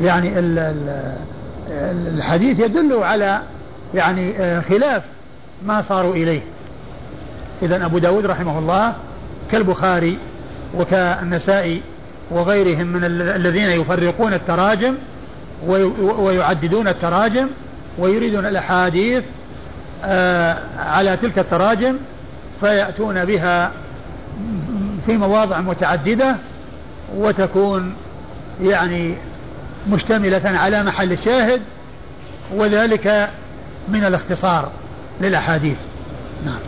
يعني ال ال الحديث يدل على يعني آه، خلاف ما صاروا إليه. إذا أبو داود رحمه الله كالبخاري وكالنسائي وغيرهم من الذين يفرقون التراجم ويعددون التراجم ويريدون الأحاديث آه، على تلك التراجم فيأتون بها في مواضع متعددة وتكون يعني مشتملة على محل الشاهد وذلك من الاختصار للأحاديث. نعم.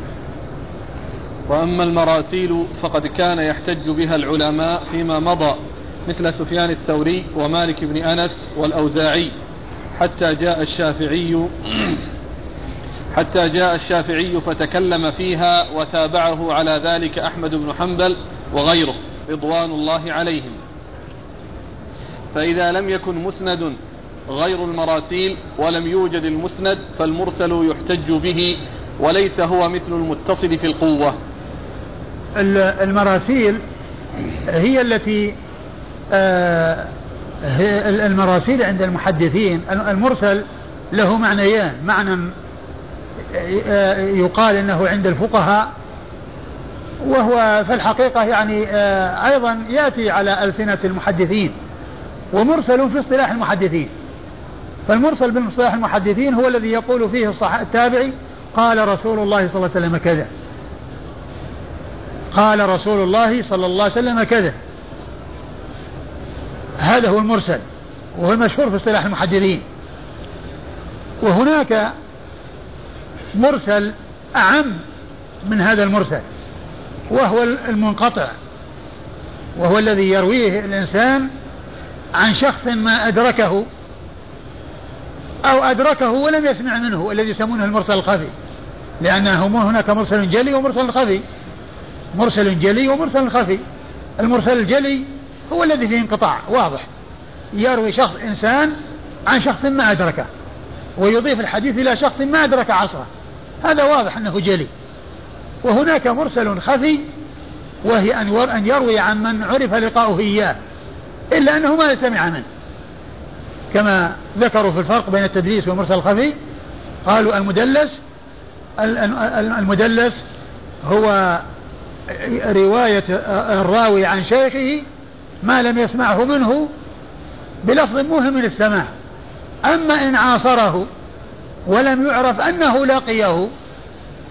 وأما المراسيل فقد كان يحتج بها العلماء فيما مضى مثل سفيان الثوري ومالك بن أنس والأوزاعي حتى جاء الشافعي حتى جاء الشافعي فتكلم فيها وتابعه على ذلك أحمد بن حنبل وغيره رضوان الله عليهم. فإذا لم يكن مسند غير المراسيل ولم يوجد المسند فالمرسل يحتج به وليس هو مثل المتصل في القوة. المراسيل هي التي آه، المراسيل عند المحدثين. المرسل له معنيان. معنى آه، يقال إنه عند الفقهاء وهو في الحقيقة يعني آه، أيضا يأتي على ألسنة المحدثين. ومرسل في اصطلاح المحدثين. فالمرسل باصطلاح المحدثين هو الذي يقول فيه التابعي قال رسول الله صلى الله عليه وسلم كذا. قال رسول الله صلى الله عليه وسلم كذا. هذا هو المرسل وهو المشهور في اصطلاح المحدثين. وهناك مرسل أعم من هذا المرسل وهو المنقطع وهو الذي يرويه الإنسان عن شخص ما أدركه أو أدركه ولم يسمع منه الذي يسمونه المرسل الخفي. لأنه هناك مرسل جلي ومرسل خفي. مرسل جلي ومرسل خفي. المرسل الجلي هو الذي فيه انقطاع واضح. يروي شخص إنسان عن شخص ما أدركه ويضيف الحديث إلى شخص ما أدرك عصره. هذا واضح أنه جلي. وهناك مرسل خفي وهي أن يروي عن من عرف لقاؤه إياه. إلا أنه ما سمع منه كما ذكروا في الفرق بين التدليس والمرسل الخفي قالوا المدلس المدلس هو رواية الراوي عن شيخه ما لم يسمعه منه بلفظ مهم من السماع أما إن عاصره ولم يعرف أنه لقيه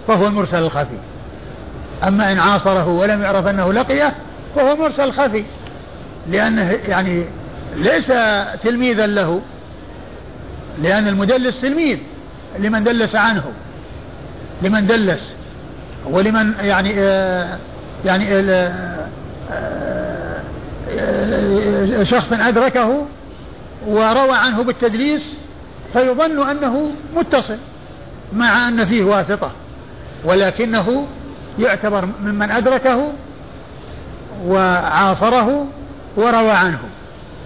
فهو المرسل الخفي. أما إن عاصره ولم يعرف أنه لقيه فهو مرسل خفي لأنه يعني ليس تلميذا له لأن المدلس تلميذ لمن دلس عنه لمن دلس ولمن يعني آه يعني آه آه شخص أدركه وروى عنه بالتدليس فيظن أنه متصل مع أن فيه واسطة ولكنه يعتبر ممن أدركه وعاصره وروى عنه.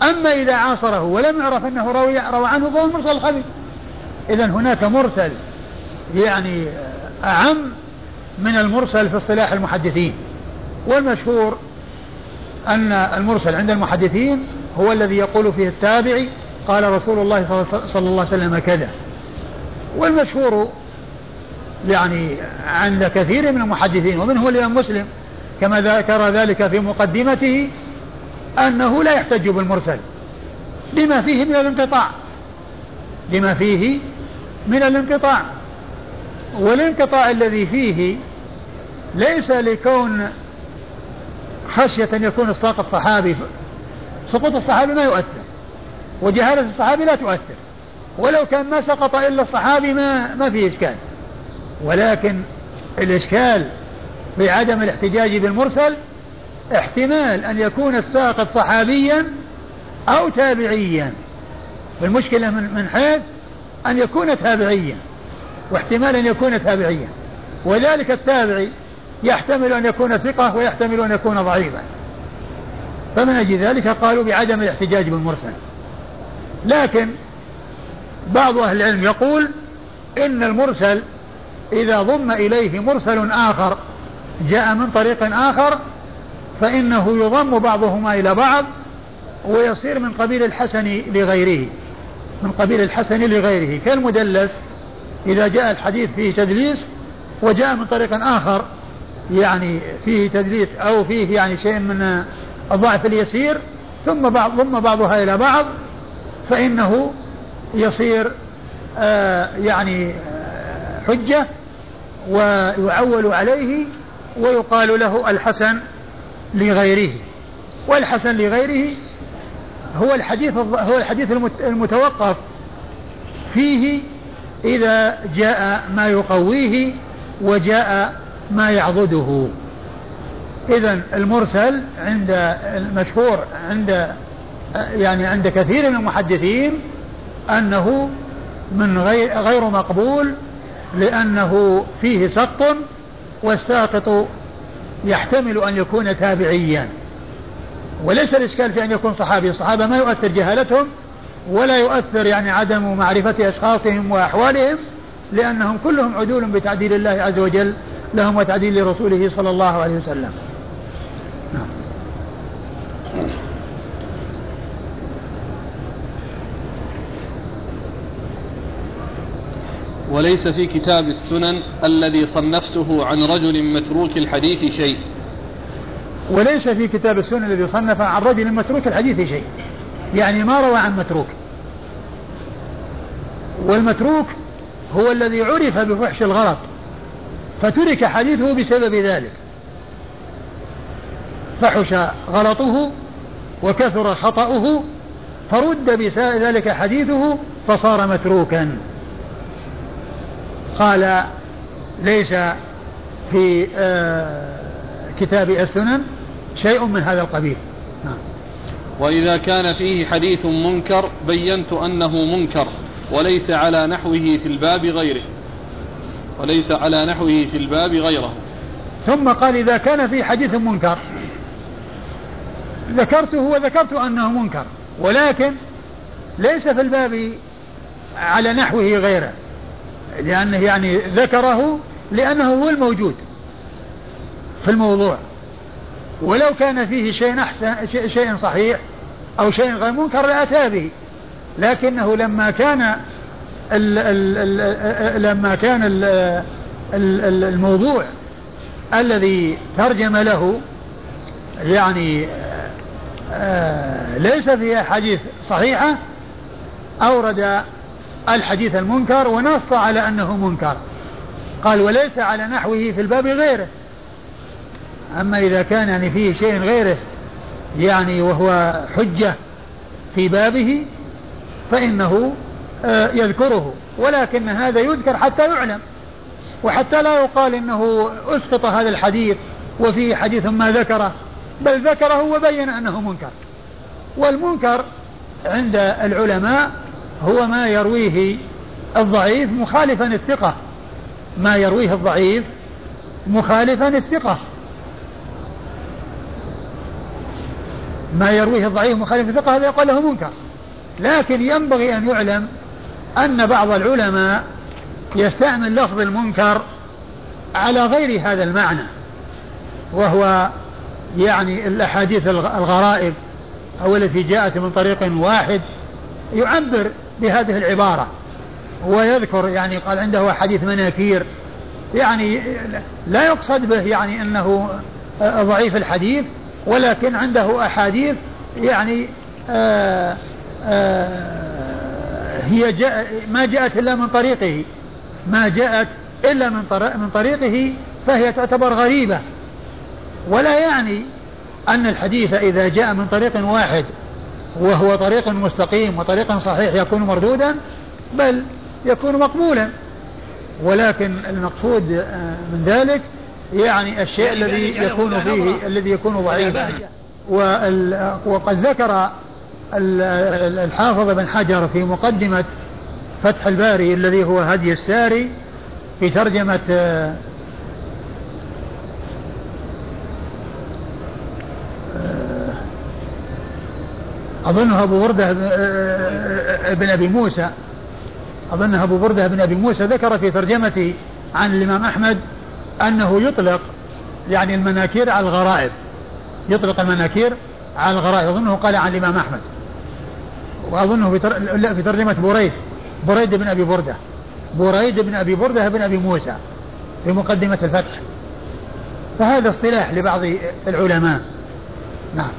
أما إذا عاصره ولم يعرف أنه روي روى عنه فهو المرسل الخفي إذا هناك مرسل يعني أعم من المرسل في اصطلاح المحدثين. والمشهور أن المرسل عند المحدثين هو الذي يقول فيه التابعي قال رسول الله صلى الله عليه وسلم كذا. والمشهور يعني عند كثير من المحدثين ومنه الإمام مسلم كما ذكر ذلك في مقدمته أنه لا يحتج بالمرسل. لما فيه من الانقطاع. لما فيه من الانقطاع. والانقطاع الذي فيه ليس لكون خشية أن يكون الساقط صحابي سقوط الصحابي ما يؤثر. وجهالة الصحابي لا تؤثر. ولو كان ما سقط إلا الصحابي ما ما في إشكال. ولكن الإشكال في عدم الاحتجاج بالمرسل احتمال أن يكون الساقط صحابيا أو تابعيا. المشكلة من, من حيث أن يكون تابعيا واحتمال أن يكون تابعيا. وذلك التابعي يحتمل أن يكون ثقة ويحتمل أن يكون ضعيفا. فمن أجل ذلك قالوا بعدم الاحتجاج بالمرسل. لكن بعض أهل العلم يقول إن المرسل إذا ضم إليه مرسل آخر جاء من طريق آخر فإنه يضم بعضهما إلى بعض ويصير من قبيل الحسن لغيره من قبيل الحسن لغيره. كالمدلس إذا جاء الحديث فيه تدليس وجاء من طريق آخر يعني فيه تدليس أو فيه يعني شيء من الضعف اليسير ثم بعض ضم بعضها إلى بعض فإنه يصير آه يعني آه حجة ويعول عليه ويقال له الحسن. لغيره والحسن لغيره هو الحديث هو الحديث المتوقف. فيه إذا جاء ما يقويه وجاء ما يعضده. إذا المرسل عند المشهور عند يعني عند كثير من المحدثين أنه من غير غير مقبول لأنه فيه سقط والساقط يحتمل أن يكون تابعيا. وليس الإشكال في أن يكون صحابي. الصحابة ما يؤثر جهالتهم ولا يؤثر يعني عدم معرفة أشخاصهم وأحوالهم لأنهم كلهم عدول بتعديل الله عز وجل لهم وتعديل رسوله صلى الله عليه وسلم. نعم. وليس في كتاب السنن الذي صنفته عن رجل متروك الحديث شيء. وليس في كتاب السنن الذي صنف عن رجل متروك الحديث شيء. يعني ما روى عن متروك. والمتروك هو الذي عرف بفحش الغلط فترك حديثه بسبب ذلك. فحش غلطه وكثر خطأه فرد بذلك حديثه فصار متروكا. قال ليس في آه، كتاب السنن شيء من هذا القبيل. نعم. وإذا كان فيه حديث منكر بينت أنه منكر وليس على نحوه في الباب غيره. وليس على نحوه في الباب غيره. ثم قال إذا كان في حديث منكر ذكرته وذكرت أنه منكر ولكن ليس في الباب على نحوه غيره. لأنه يعني ذكره لأنه هو الموجود في الموضوع. ولو كان فيه شيء أحسن شيء صحيح أو شيء غير منكر لأتى به. لكنه لما كان ال ال ال لما كان ال ال الموضوع الذي ترجم له يعني آه، ليس فيه أحاديث صحيحة أورد الحديث المنكر ونص على أنه منكر. قال وليس على نحوه في الباب غيره. أما إذا كان يعني فيه شيء غيره يعني وهو حجة في بابه فإنه آه، يذكره. ولكن هذا يذكر حتى يعلم. وحتى لا يقال إنه أسقط هذا الحديث وفيه حديث ما ذكره بل ذكره وبين أنه منكر. والمنكر عند العلماء هو ما يرويه الضعيف مخالفا الثقة. ما يرويه الضعيف مخالفا الثقة. ما يرويه الضعيف مخالف الثقة هذا يقال له منكر. لكن ينبغي أن يعلم أن بعض العلماء يستعمل لفظ المنكر على غير هذا المعنى وهو يعني الأحاديث الغرائب أو التي جاءت من طريق واحد يعبر بهذه العبارة. ويذكر يعني قال عنده حديث مناكير. يعني لا يقصد به يعني أنه ضعيف الحديث ولكن عنده أحاديث يعني آآ آآ هي جاء ما جاءت إلا من طريقه. ما جاءت إلا من من طريقه فهي تعتبر غريبة. ولا يعني أن الحديث إذا جاء من طريق واحد وهو طريق مستقيم وطريق صحيح يكون مردودا بل يكون مقبولا. ولكن المقصود آه، من ذلك يعني الشيء يعني الذي يكون فيه الذي يكون ضعيفا. وقد ذكر الحافظ بن حجر في مقدمة فتح الباري الذي هو هدي الساري في ترجمة أظنه أبو بردة بن أبي موسى. أظنه أبو بردة بن أبي موسى ذكر في ترجمته عن الإمام أحمد أنه يطلق يعني المناكير على الغرائب. يطلق المناكير على الغرائب. أظنه قال عن الإمام أحمد. وأظنه في ترجمة بريد. بريد بن أبي بردة بريد بن أبي بردة بن أبي موسى في مقدمة الفتح. فهذا اصطلاح لبعض العلماء. نعم.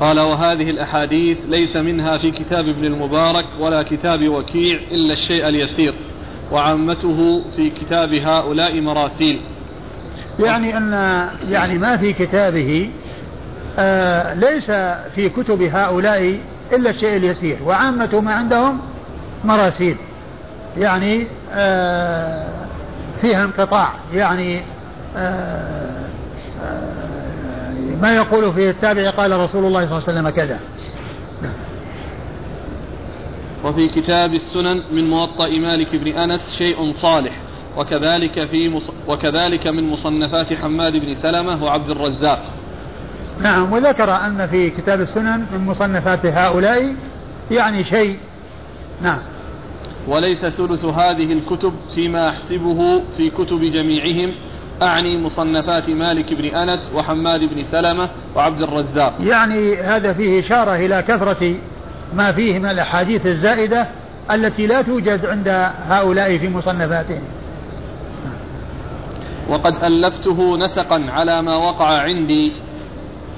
قال وهذه الأحاديث ليس منها في كتاب ابن المبارك ولا كتاب وكيع إلا الشيء اليسير وعامته في كتاب هؤلاء مراسيل. يعني أن يعني ما في كتابه آه ليس في كتب هؤلاء إلا الشيء اليسير وعامة ما عندهم مراسيل. يعني آه فيها انقطاع. يعني آه آه ما يقول فيه التابع قال رسول الله صلى الله عليه وسلم كذا؟ وفي كتاب السنن من موطأ مالك بن أنس شيء صالح وكذلك في مص... وكذلك من مصنفات حماد بن سلمة وعبد الرزاق. نعم وذكر أن في كتاب السنن من مصنفات هؤلاء يعني شيء. نعم. وليس ثلث هذه الكتب فيما أحسبه في كتب جميعهم أعني مصنفات مالك بن أنس وحماد بن سلمة وعبد الرزاق. يعني هذا فيه إشارة إلى كثرة ما فيه من الأحاديث الزائدة التي لا توجد عند هؤلاء في مصنفاتهم. وقد ألفته نسقا على ما وقع عندي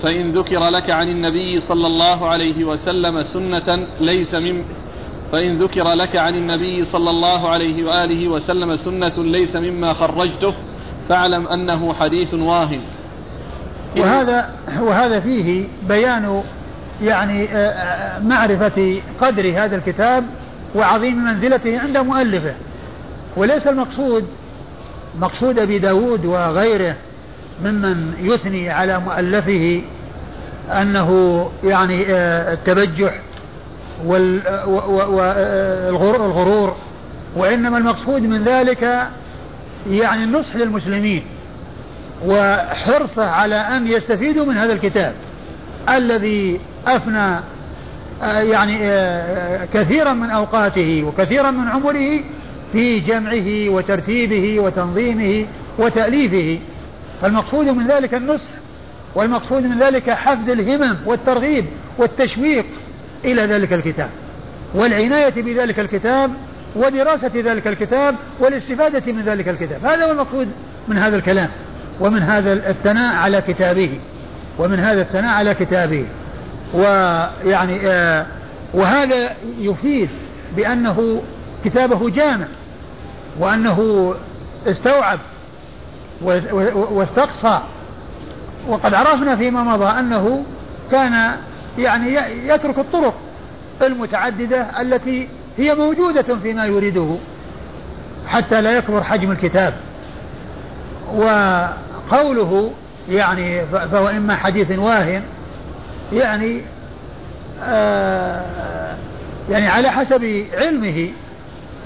فإن ذكر لك عن النبي صلى الله عليه وسلم سنة ليس من فإن ذكر لك عن النبي صلى الله عليه وآله وسلم سنة ليس مما خرجته فاعلم أنه حديث واهن. وهذا وهذا فيه بيان يعني آه، آه، معرفة قدر هذا الكتاب وعظيم منزلته عند مؤلفه. وليس المقصود مقصود أبي داود وغيره ممن يثني على مؤلفه أنه يعني آه، التبجح والغرور وإنما المقصود من ذلك يعني النصح للمسلمين وحرصه على أن يستفيدوا من هذا الكتاب الذي أفنى آه، يعني آه، كثيرا من أوقاته وكثيرا من عمره في جمعه وترتيبه وتنظيمه وتأليفه. فالمقصود من ذلك النصح والمقصود من ذلك حفز الهمم والترغيب والتشويق إلى ذلك الكتاب. والعناية بذلك الكتاب ودراسة ذلك الكتاب والاستفادة من ذلك الكتاب. هذا هو المقصود من هذا الكلام ومن هذا الثناء على كتابه. ومن هذا الثناء على كتابه. ويعني آه وهذا يفيد بأنه كتابه جامع وأنه استوعب واستقصى. وقد عرفنا فيما مضى أنه كان يعني يترك الطرق المتعددة التي هي موجودة فيما يريده حتى لا يكبر حجم الكتاب. وقوله يعني فهو إما حديث واهن يعني آه يعني على حسب علمه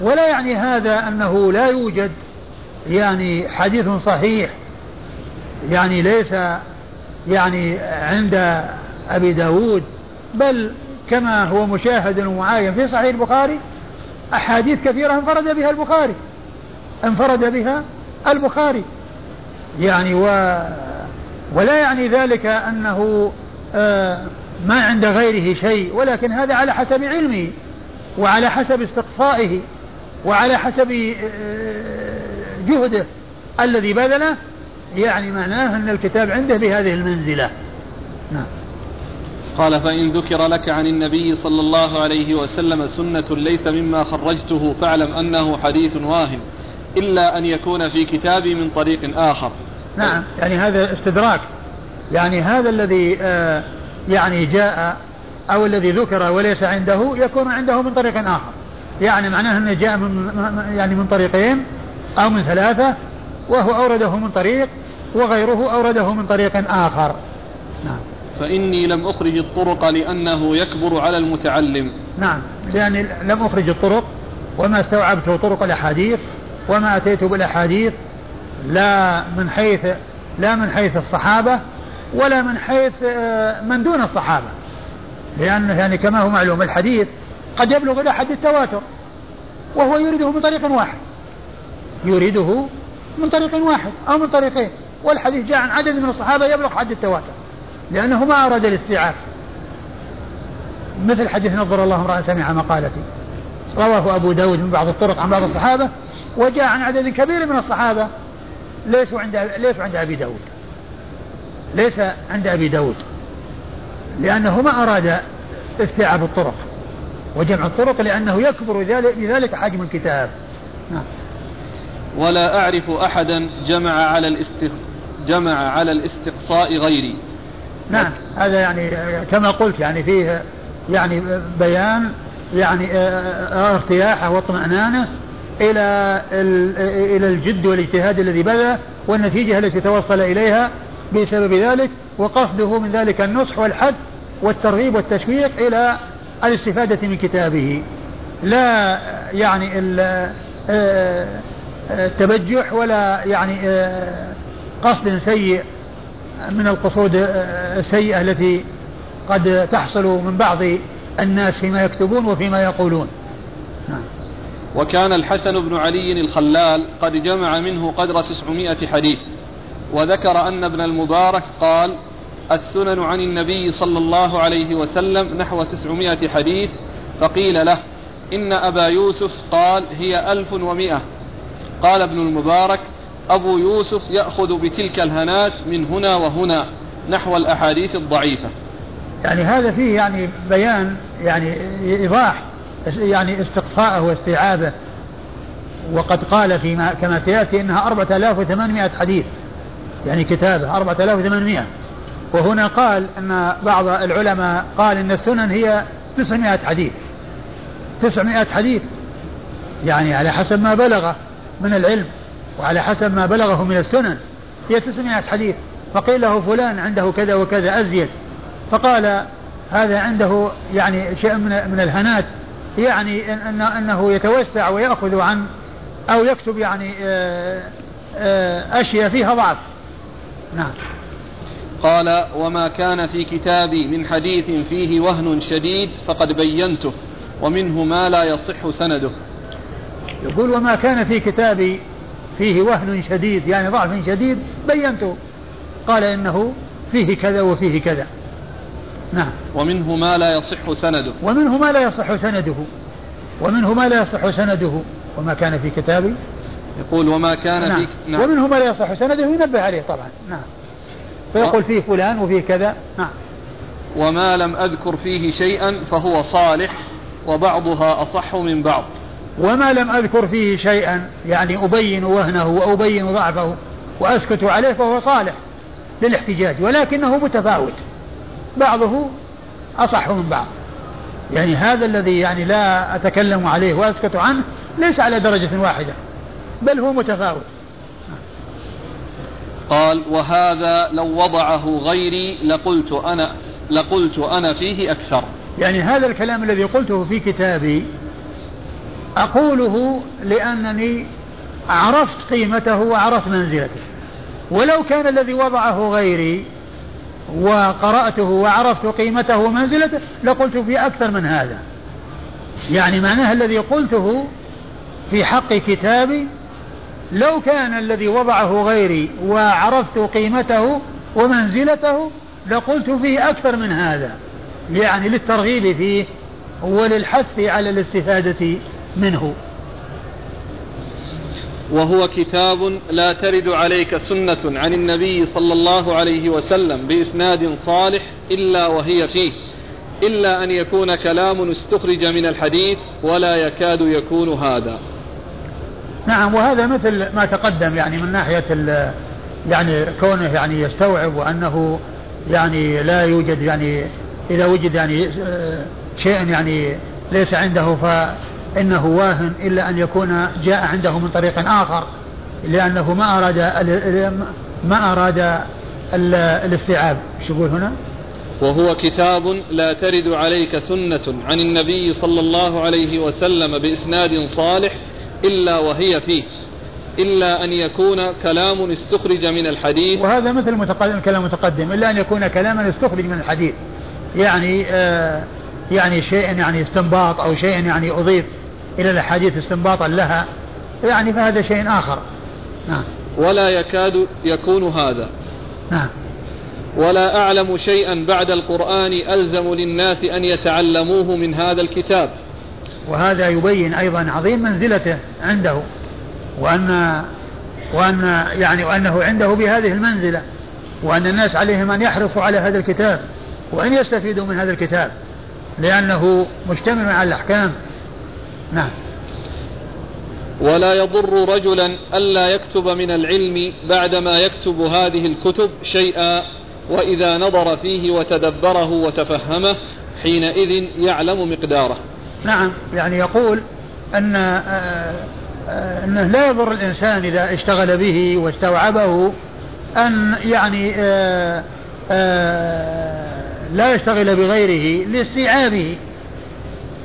ولا يعني هذا أنه لا يوجد يعني حديث صحيح يعني ليس يعني عند أبي داود بل كما هو مشاهد ومعاين في صحيح البخاري أحاديث كثيرة انفرد بها البخاري. انفرد بها البخاري. يعني و ولا يعني ذلك أنه آه ما عند غيره شيء ولكن هذا على حسب علمه وعلى حسب استقصائه وعلى حسب آه، جهده. الذي بذله يعني معناه أن الكتاب عنده بهذه المنزلة. نعم. قال فإن ذكر لك عن النبي صلى الله عليه وسلم سنة ليس مما خرجته فاعلم أنه حديث واهن إلا أن يكون في كتابي من طريق آخر. نعم يعني هذا استدراك. يعني هذا الذي آه يعني جاء أو الذي ذكر وليس عنده يكون عنده من طريق آخر. يعني معناه أنه جاء من يعني من طريقين أو من ثلاثة وهو أورده من طريق وغيره أورده من طريق آخر. نعم. فإني لم أخرج الطرق لأنه يكبر على المتعلم. نعم لأني لم أخرج الطرق وما استوعبت طرق الأحاديث وما أتيت بالأحاديث لا من حيث لا من حيث الصحابة ولا من حيث آه، من دون الصحابة. لأنه يعني كما هو معلوم الحديث قد يبلغ إلى حد التواتر وهو يريده من طريق واحد. يريده من طريق واحد أو من طريقين والحديث جاء عن عدد من الصحابة يبلغ حد التواتر. لأنه ما أراد الاستيعاب. مثل حديث نظر الله امرأ سمع مقالتي. رواه أبو داود من بعض الطرق عن بعض الصحابة وجاء عن عدد كبير من الصحابة. ليسوا عند ليسوا عند أبي داود. ليس عند أبي داود. لأنه ما أراد استيعاب الطرق. وجمع الطرق لأنه يكبر بذلك حجم الكتاب. نعم. ولا أعرف أحدا جمع على الاست جمع على الاستقصاء غيري. نعم. هذا يعني كما قلت يعني فيه يعني بيان يعني ارتياحه واطمئنانه إلى إلى الجد والاجتهاد الذي بذل والنتيجة التي توصل إليها بسبب ذلك وقصده من ذلك النصح والحث والترغيب والتشويق إلى الاستفادة من كتابه. لا يعني التبجح ولا يعني قصد سيء. من القصود السيئة التي قد تحصل من بعض الناس فيما يكتبون وفيما يقولون نعم. وكان الحسن بن علي الخلال قد جمع منه قدر تسعمائة حديث وذكر أن ابن المبارك قال السنن عن النبي صلى الله عليه وسلم نحو تسعمائة حديث فقيل له إن أبا يوسف قال هي ألف ومئة قال ابن المبارك أبو يوسف يأخذ بتلك الهنات من هنا وهنا نحو الأحاديث الضعيفة. يعني هذا فيه يعني بيان يعني إيضاح يعني استقصاءه واستيعابه. وقد قال فيما كما سيأتي إنها 4800 حديث يعني كتابة 4800 وهنا قال أن بعض العلماء قال إن السنن هي 900 حديث. 900 حديث يعني على حسب ما بلغه من العلم. وعلى حسب ما بلغه من السنن. هي 900 حديث. فقيل له فلان عنده كذا وكذا أزيد. فقال هذا عنده يعني شيء من من الهنات. يعني إن أنه يتوسع ويأخذ عن أو يكتب يعني آه، آه، أشياء فيها ضعف. نعم. قال وما كان في كتابي من حديث فيه وهن شديد فقد بينته ومنه ما لا يصح سنده. يقول وما كان في كتابي فيه وهن شديد يعني ضعف شديد بينته. قال إنه فيه كذا وفيه كذا. نعم. ومنه ما لا يصح سنده. ومنه ما لا يصح سنده. ومنه ما لا يصح سنده. وما كان في كتابي. يقول وما كان نعم. في نعم. ومنه ما لا يصح سنده ينبه عليه طبعا. نعم. فيقول فيه فلان وفيه كذا. نعم. وما لم أذكر فيه شيئا فهو صالح وبعضها أصح من بعض. وما لم أذكر فيه شيئا يعني أبين وهنه وأبين ضعفه وأسكت عليه فهو صالح للاحتجاج ولكنه متفاوت. بعضه أصح من بعض. يعني هذا الذي يعني لا أتكلم عليه وأسكت عنه ليس على درجة واحدة بل هو متفاوت. قال وهذا لو وضعه غيري لقلت أنا لقلت أنا فيه أكثر. يعني هذا الكلام الذي قلته في كتابي أقوله لأنني عرفت قيمته وعرفت منزلته. ولو كان الذي وضعه غيري وقرأته وعرفت قيمته ومنزلته لقلت في أكثر من هذا. يعني معناه الذي قلته في حق كتابي لو كان الذي وضعه غيري وعرفت قيمته ومنزلته لقلت فيه أكثر من هذا. يعني للترغيب فيه وللحث على الاستفادة منه. وهو كتاب لا ترد عليك سنة عن النبي صلى الله عليه وسلم بإسناد صالح إلا وهي فيه إلا أن يكون كلام استخرج من الحديث ولا يكاد يكون هذا. نعم وهذا مثل ما تقدم يعني من ناحية يعني كونه يعني يستوعب وأنه يعني لا يوجد يعني إذا وجد يعني آه، شيء يعني ليس عنده فإنه واهن إلا أن يكون جاء عنده من طريق آخر لأنه ما أراد ما أراد الاستيعاب. شو يقول هنا؟ وهو كتاب لا ترد عليك سنة عن النبي صلى الله عليه وسلم بإسناد صالح إلا وهي فيه إلا أن يكون كلام استخرج من الحديث. وهذا مثل متقدم كلام متقدم إلا أن يكون كلاما استخرج من الحديث. يعني آه يعني شيء يعني استنباط أو شيء يعني أضيف. إلى الأحاديث استنباطا لها يعني فهذا شيء آخر. نعم. ولا يكاد يكون هذا. نعم. ولا أعلم شيئا بعد القرآن ألزم للناس أن يتعلموه من هذا الكتاب. وهذا يبين أيضا عظيم منزلته عنده وأن وأن يعني وأنه عنده بهذه المنزلة وأن الناس عليهم أن يحرصوا على هذا الكتاب وأن يستفيدوا من هذا الكتاب لأنه مشتمل على الأحكام. نعم. ولا يضر رجلا ألا يكتب من العلم بعدما يكتب هذه الكتب شيئا وإذا نظر فيه وتدبره وتفهمه حينئذ يعلم مقداره. نعم يعني يقول أن آه، آه، أنه لا يضر الإنسان إذا اشتغل به واستوعبه أن يعني آه، لا يشتغل بغيره لاستيعابه.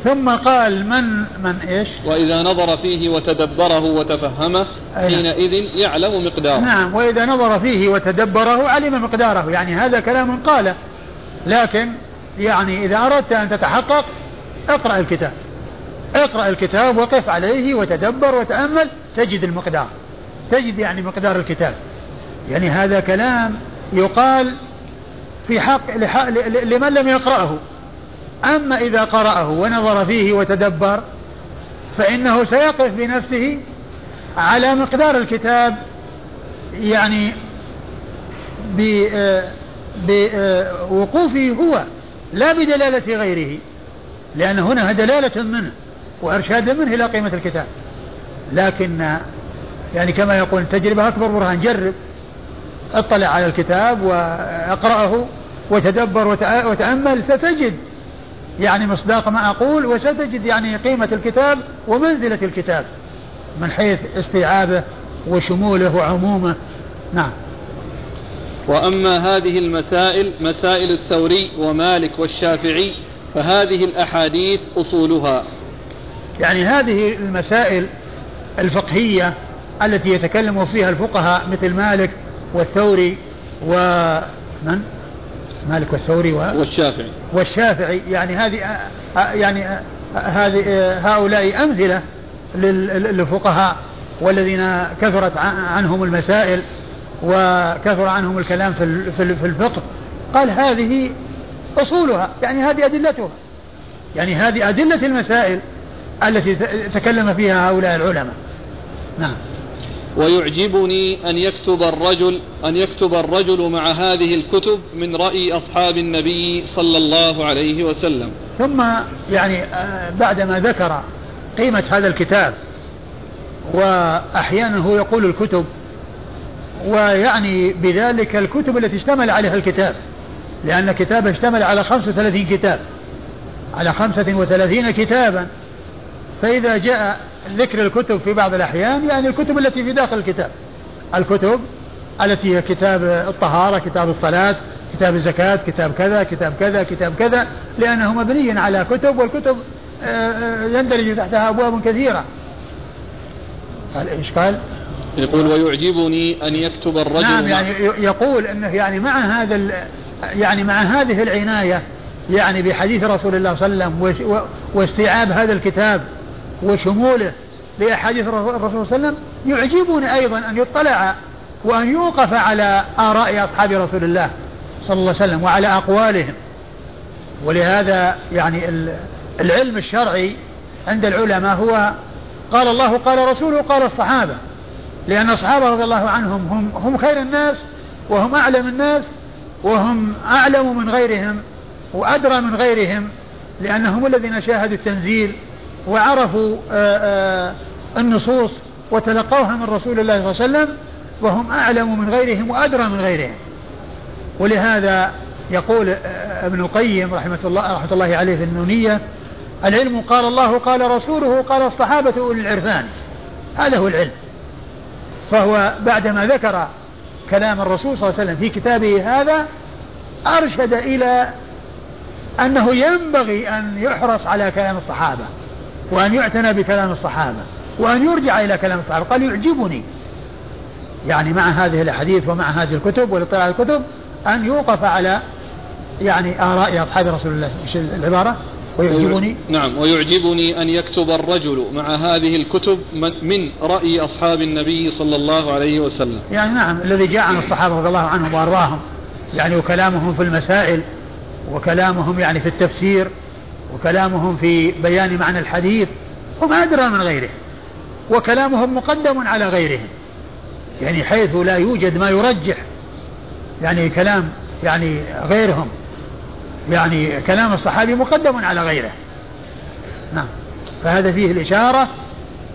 ثم قال من من إيش؟ وإذا نظر فيه وتدبره وتفهمه حينئذ يعلم مقداره. نعم وإذا نظر فيه وتدبره علم مقداره، يعني هذا كلام قاله لكن يعني إذا أردت أن تتحقق اقرأ الكتاب. اقرأ الكتاب وقف عليه وتدبر وتأمل تجد المقدار. تجد يعني مقدار الكتاب. يعني هذا كلام يقال في حق لمن لم يقرأه أما إذا قرأه ونظر فيه وتدبر فإنه سيقف بنفسه على مقدار الكتاب يعني بوقوفه هو لا بدلالة غيره لأن هنا دلالة منه وإرشاد منه إلى قيمة الكتاب. لكن يعني كما يقول تجربة أكبر برهان جرب اطلع على الكتاب وأقرأه وتدبر وتأمل ستجد يعني مصداق ما أقول وستجد يعني قيمة الكتاب ومنزلة الكتاب من حيث استيعابه وشموله وعمومه. نعم. وأما هذه المسائل مسائل الثوري ومالك والشافعي فهذه الأحاديث أصولها. يعني هذه المسائل الفقهية التي يتكلم فيها الفقهاء مثل مالك والثوري ومن مالك والثوري و... والشافعي. والشافعي. يعني هذه يعني هذه هؤلاء أمثلة للفقهاء والذين كثرت عنهم المسائل وكثر عنهم الكلام في الفقه. قال هذه أصولها. يعني هذه أدلتها. يعني هذه أدلة المسائل التي تكلم فيها هؤلاء العلماء. نعم. ويعجبني أن يكتب الرجل أن يكتب الرجل مع هذه الكتب من رأي أصحاب النبي صلى الله عليه وسلم. ثم يعني آه، بعدما ذكر قيمة هذا الكتاب وأحيانا هو يقول الكتب ويعني بذلك الكتب التي اشتمل عليها الكتاب لأن كتابه اشتمل على 35 كتاب على 35 كتابا فإذا جاء ذكر الكتب في بعض الأحيان يعني الكتب التي في داخل الكتاب. الكتب التي هي كتاب الطهارة كتاب الصلاة كتاب الزكاة كتاب كذا كتاب كذا كتاب كذا لأنه مبني على كتب والكتب آه، آه، يندرج تحتها أبواب كثيرة. قال؟ يقول ويعجبني أن يكتب الرجل نعم يعني يقول أنه يعني مع هذا يعني مع هذه العناية يعني بحديث رسول الله صلى الله عليه وسلم واستيعاب هذا الكتاب وشموله لأحاديث الرسول صلى الله عليه وسلم يعجبني أيضا أن يطلع وأن يوقف على آراء أصحاب رسول الله صلى الله عليه وسلم وعلى أقوالهم. ولهذا يعني العلم الشرعي عند العلماء هو قال الله قال رسوله قال الصحابة. لأن الصحابة رضي الله عنهم هم, هم خير الناس وهم أعلم الناس وهم أعلم من غيرهم وأدرى من غيرهم لأنهم الذين شاهدوا التنزيل وعرفوا آه، آه، النصوص وتلقوها من رسول الله صلى الله عليه وسلم وهم أعلم من غيرهم وأدرى من غيرهم. ولهذا يقول آه، ابن القيم رحمة الله رحمة الله عليه في النونية العلم قال الله قال رسوله قال الصحابة أولي العرفان. هذا هو العلم. فهو بعدما ذكر كلام الرسول صلى الله عليه وسلم في كتابه هذا أرشد إلى أنه ينبغي أن يحرص على كلام الصحابة. وأن يعتنى بكلام الصحابة وأن يرجع إلى كلام الصحابة. قال يعجبني يعني مع هذه الأحاديث ومع هذه الكتب والاطلاع على الكتب أن يوقف على يعني آراء أصحاب رسول الله إيش العبارة؟ ويعجبني. نعم ويعجبني أن يكتب الرجل مع هذه الكتب من رأي أصحاب النبي صلى الله عليه وسلم. يعني نعم الذي جاء عن الصحابة رضي الله عنهم وأرضاهم يعني وكلامهم في المسائل وكلامهم يعني في التفسير. وكلامهم في بيان معنى الحديث هم أدرى من غيره وكلامهم مقدم على غيرهم يعني حيث لا يوجد ما يرجح يعني كلام يعني غيرهم يعني كلام الصحابي مقدم على غيره. نعم. فهذا فيه الإشارة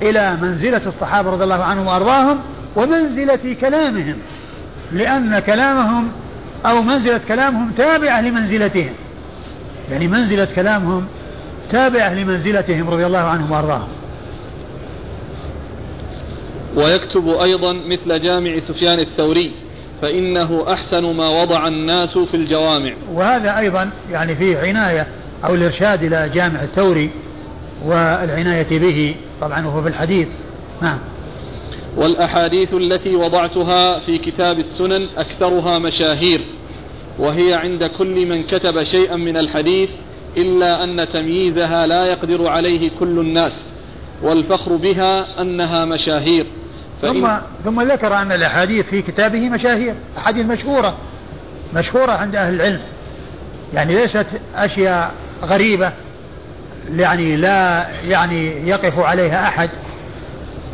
إلى منزلة الصحابة رضي الله عنهم وأرضاهم ومنزلة كلامهم لأن كلامهم أو منزلة كلامهم تابعة لمنزلتهم. يعني منزلة كلامهم تابعة لمنزلتهم رضي الله عنهم وأرضاهم. ويكتب أيضا مثل جامع سفيان الثوري فإنه أحسن ما وضع الناس في الجوامع. وهذا أيضا يعني فيه عناية أو الإرشاد إلى جامع الثوري والعناية به طبعا وهو في الحديث. نعم. والأحاديث التي وضعتها في كتاب السنن أكثرها مشاهير. وهي عند كل من كتب شيئا من الحديث إلا أن تمييزها لا يقدر عليه كل الناس والفخر بها أنها مشاهير. ثم ثم ذكر أن الأحاديث في كتابه مشاهير أحاديث مشهورة مشهورة عند أهل العلم. يعني ليست أشياء غريبة يعني لا يعني يقف عليها أحد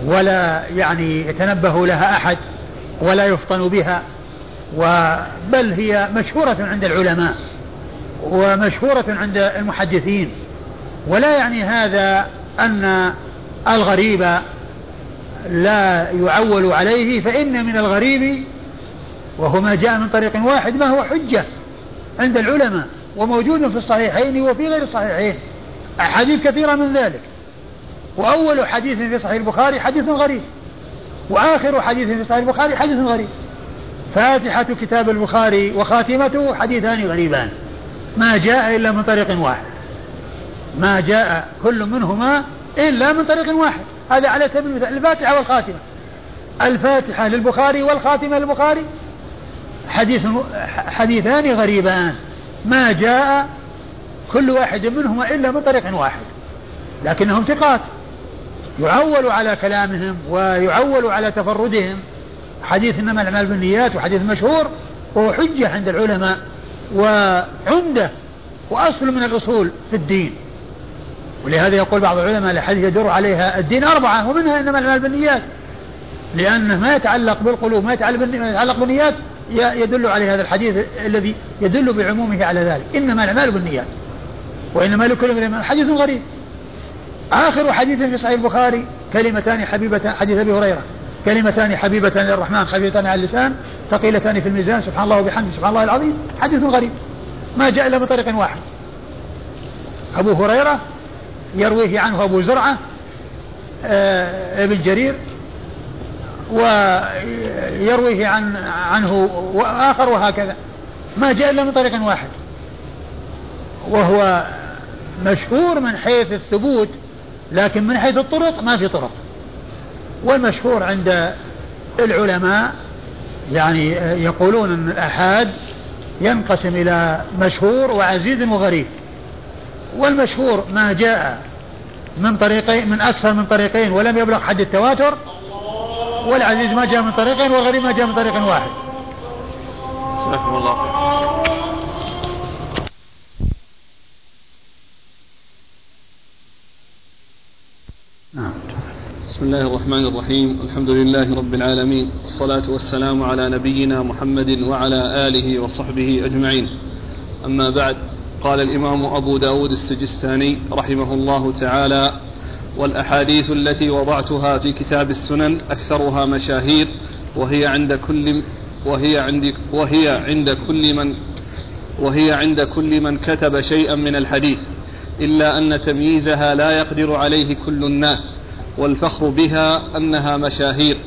ولا يعني يتنبه لها أحد ولا يفطن بها. بل هي مشهورة عند العلماء ومشهورة عند المحدثين. ولا يعني هذا أن الغريب لا يعول عليه فإن من الغريب وهو ما جاء من طريق واحد ما هو حجة عند العلماء وموجود في الصحيحين وفي غير الصحيحين. أحاديث كثيرة من ذلك. وأول حديث في صحيح البخاري حديث غريب وآخر حديث في صحيح البخاري حديث غريب. فاتحة كتاب البخاري وخاتمته حديثان غريبان. ما جاء إلا من طريق واحد. ما جاء كل منهما إلا من طريق واحد. هذا على سبيل المثال الفاتحة والخاتمة. الفاتحة للبخاري والخاتمة للبخاري. حديث حديثان غريبان. ما جاء كل واحد منهما إلا من طريق واحد. لكنهم ثقات. يعول على كلامهم ويعول على تفردهم. حديث إنما الأعمال بالنيات وحديث مشهور وهو حجة عند العلماء وعمدة وأصل من الأصول في الدين. ولهذا يقول بعض العلماء الحديث يدور عليها الدين أربعة ومنها إنما الأعمال بالنيات. لأنه ما يتعلق بالقلوب ما يتعلق بالنيات يدل عليه هذا الحديث الذي يدل بعمومه على ذلك. إنما الأعمال بالنيات. وإنما لكل امرئ حديث غريب. آخر حديث في صحيح البخاري كلمتان حبيبتان حديث أبي هريرة. كلمتان حبيبتان للرحمن خفيفتان على اللسان ثقيلتان في الميزان سبحان الله وبحمده سبحان الله العظيم. حديث غريب. ما جاء إلا بطريق واحد. أبو هريرة يرويه عنه أبو زرعة آه ابن جرير ويرويه عن عنه وآخر وهكذا. ما جاء إلا من طريق واحد. وهو مشهور من حيث الثبوت لكن من حيث الطرق ما في طرق. والمشهور عند العلماء يعني يقولون أن الآحاد ينقسم إلى مشهور وعزيز وغريب والمشهور ما جاء من طريقين من أكثر من طريقين ولم يبلغ حد التواتر والعزيز ما جاء من طريقين والغريب ما جاء من طريق واحد. جزاكم الله خير. نعم بسم الله الرحمن الرحيم. الحمد لله رب العالمين. والصلاة والسلام على نبينا محمد وعلى آله وصحبه أجمعين. أما بعد قال الإمام أبو داود السجستاني رحمه الله تعالى والأحاديث التي وضعتها في كتاب السنن أكثرها مشاهير وهي عند كل وهي عند وهي عند كل من وهي عند كل من كتب شيئا من الحديث إلا أن تمييزها لا يقدر عليه كل الناس. والفخر بها أنها مشاهير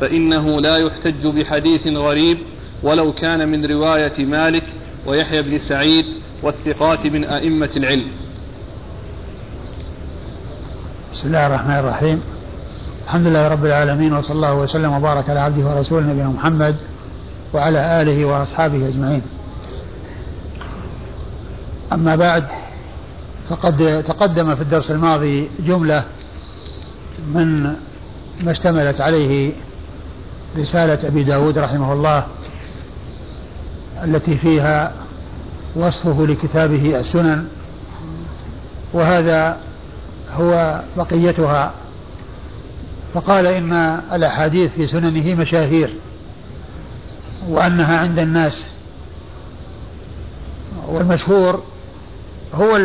فإنه لا يحتج بحديث غريب ولو كان من رواية مالك ويحيى بن سعيد والثقات من أئمة العلم. بسم الله الرحمن الرحيم. الحمد لله رب العالمين وصلى الله وسلم وبارك على عبده ورسوله نبينا محمد وعلى آله وأصحابه أجمعين. أما بعد فقد تقدم في الدرس الماضي جملة من ما اشتملت عليه رسالة أبي داود رحمه الله التي فيها وصفه لكتابه السنن وهذا هو بقيتها. فقال إن الأحاديث في سننه مشاهير وأنها عند الناس والمشهور هو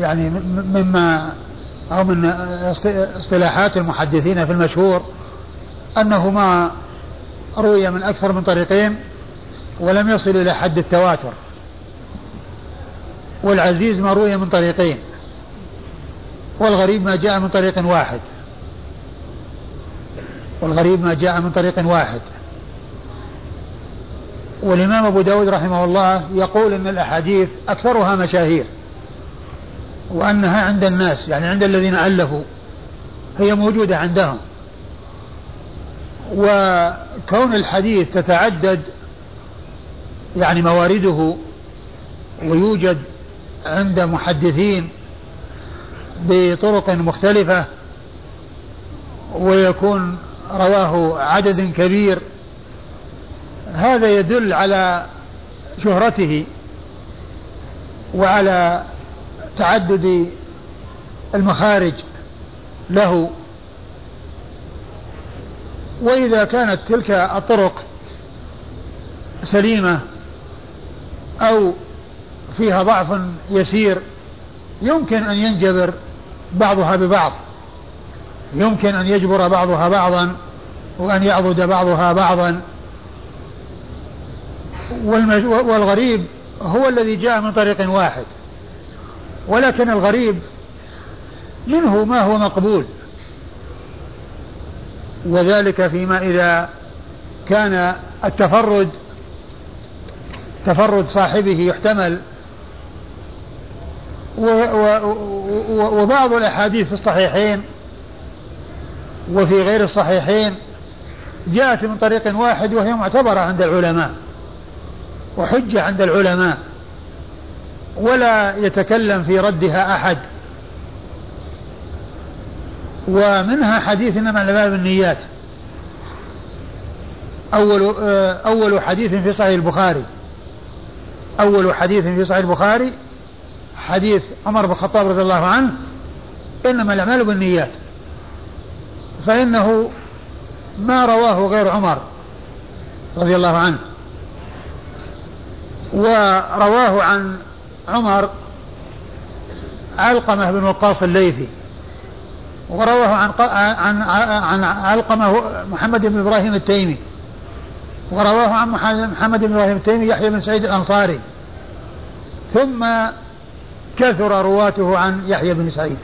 يعني مما أو من اصطلاحات المحدثين في المشهور أنه ما روي من أكثر من طريقين ولم يصل إلى حد التواتر. والعزيز ما روي من طريقين والغريب ما جاء من طريق واحد. والغريب ما جاء من طريق واحد. والإمام أبو داود رحمه الله يقول أن الأحاديث أكثرها مشاهير. وأنها عند الناس يعني عند الذين ألفوا هي موجودة عندهم. وكون الحديث تتعدد يعني موارده ويوجد عند محدثين بطرق مختلفة ويكون رواه عدد كبير هذا يدل على شهرته وعلى تعدد المخارج له. وإذا كانت تلك الطرق سليمة أو فيها ضعف يسير يمكن أن ينجبر بعضها ببعض. يمكن أن يجبر بعضها بعضا وأن يعضد بعضها بعضا. والغريب هو الذي جاء من طريق واحد. ولكن الغريب منه ما هو مقبول. وذلك فيما إذا كان التفرد تفرد صاحبه يحتمل. وبعض الأحاديث في الصحيحين وفي غير الصحيحين جاءت من طريق واحد وهي معتبرة عند العلماء وحجة عند العلماء. ولا يتكلم في ردها أحد. ومنها حديث إنما الأعمال بالنيات. أول آه، أول حديث في صحيح البخاري. أول حديث في صحيح البخاري حديث عمر بن الخطاب رضي الله عنه إنما الأعمال بالنيات. فإنه ما رواه غير عمر رضي الله عنه. ورواه عن عمر علقمة بن وقاص الليثي ورواه عن عن عن علقمة محمد بن إبراهيم التيمي ورواه عن محمد بن إبراهيم التيمي يحيى بن سعيد الأنصاري ثم كثر رواته عن يحيى بن سعيد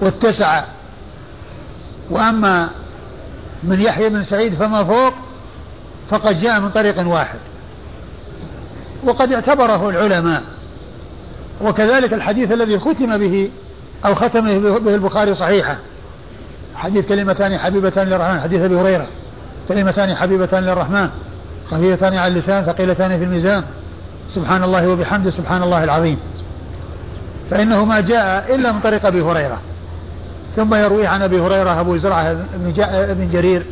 واتسع. وأما من يحيى بن سعيد فما فوق فقد جاء من طريق واحد. وقد اعتبره العلماء وكذلك الحديث الذي ختم به أو ختم به البخاري صحيحة. حديث كلمتان حبيبتان للرحمن حديث أبي هريرة كلمتان حبيبتان للرحمن خفيفتان على اللسان ثقيلتان في الميزان. سبحان الله وبحمده سبحان الله العظيم. فإنه ما جاء إلا من طريق أبي هريرة. ثم يروي عن أبي هريرة أبو زرعة بن جرير.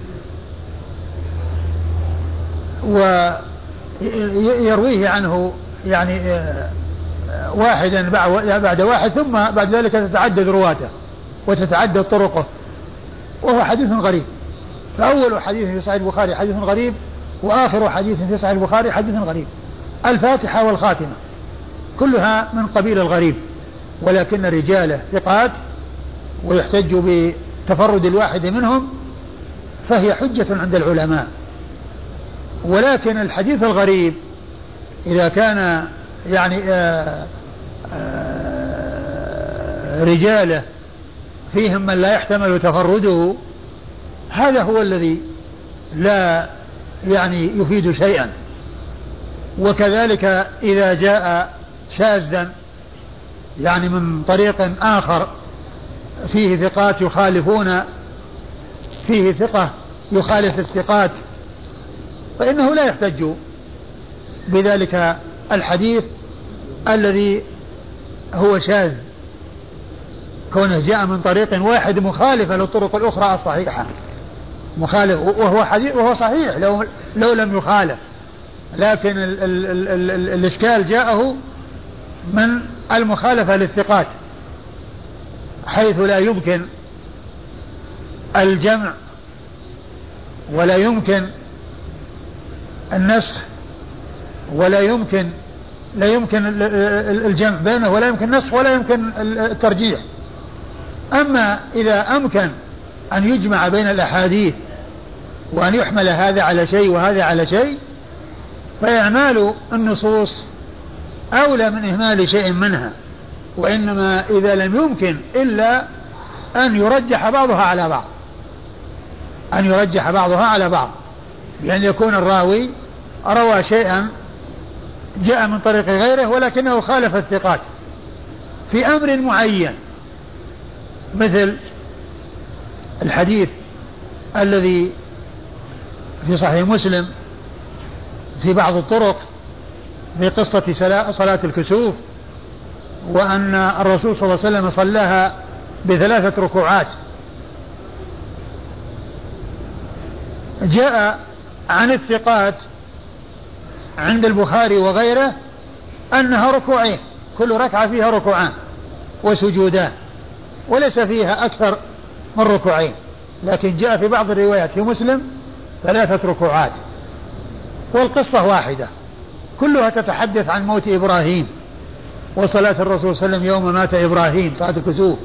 ويرويه عنه يعني آه، واحدا بعد واحد ثم بعد ذلك تتعدد رواته وتتعدد طرقه. وهو حديث غريب. فأول حديث في صحيح البخاري حديث غريب وآخر حديث في صحيح البخاري حديث غريب. الفاتحة والخاتمة كلها من قبيل الغريب ولكن رجاله ثقات ويحتج بتفرد الواحد منهم فهي حجة عند العلماء. ولكن الحديث الغريب إذا كان يعني آه، آه، رجاله فيهم من لا يحتمل تفرده هذا هو الذي لا يعني يفيد شيئا. وكذلك إذا جاء شاذا يعني من طريق آخر فيه ثقات يخالفون فيه ثقة يخالف الثقات فإنه لا يحتج بذلك الحديث الذي هو شاذ كونه جاء من طريق واحد مخالفة للطرق الأخرى الصحيحة. مخالف وهو حديث وهو صحيح لو لو لم يخالف. لكن ال ال ال ال ال الإشكال جاءه من المخالفة للثقات حيث لا يمكن الجمع ولا يمكن النسخ ولا يمكن لا يمكن الجمع بينه ولا يمكن النسخ ولا يمكن الترجيح. أما إذا أمكن أن يجمع بين الأحاديث وأن يحمل هذا على شيء وهذا على شيء فإعمال النصوص أولى من إهمال شيء منها وإنما إذا لم يمكن إلا أن يرجح بعضها على بعض. أن يرجح بعضها على بعض. بأن يكون الراوي روى شيئا جاء من طريق غيره ولكنه خالف الثقات في أمر معين مثل الحديث الذي في صحيح مسلم في بعض الطرق في قصة صلاة الكسوف وأن الرسول صلى الله عليه وسلم صلاها بثلاثة ركوعات. جاء عن الثقات عند البخاري وغيره أنها ركوعين كل ركعة فيها ركوعان وسجودان وليس فيها أكثر من ركوعين. لكن جاء في بعض الروايات في مسلم ثلاثة ركوعات والقصة واحدة كلها تتحدث عن موت إبراهيم وصلاة الرسول صلى الله عليه وسلم يوم مات إبراهيم صلاة الكسوف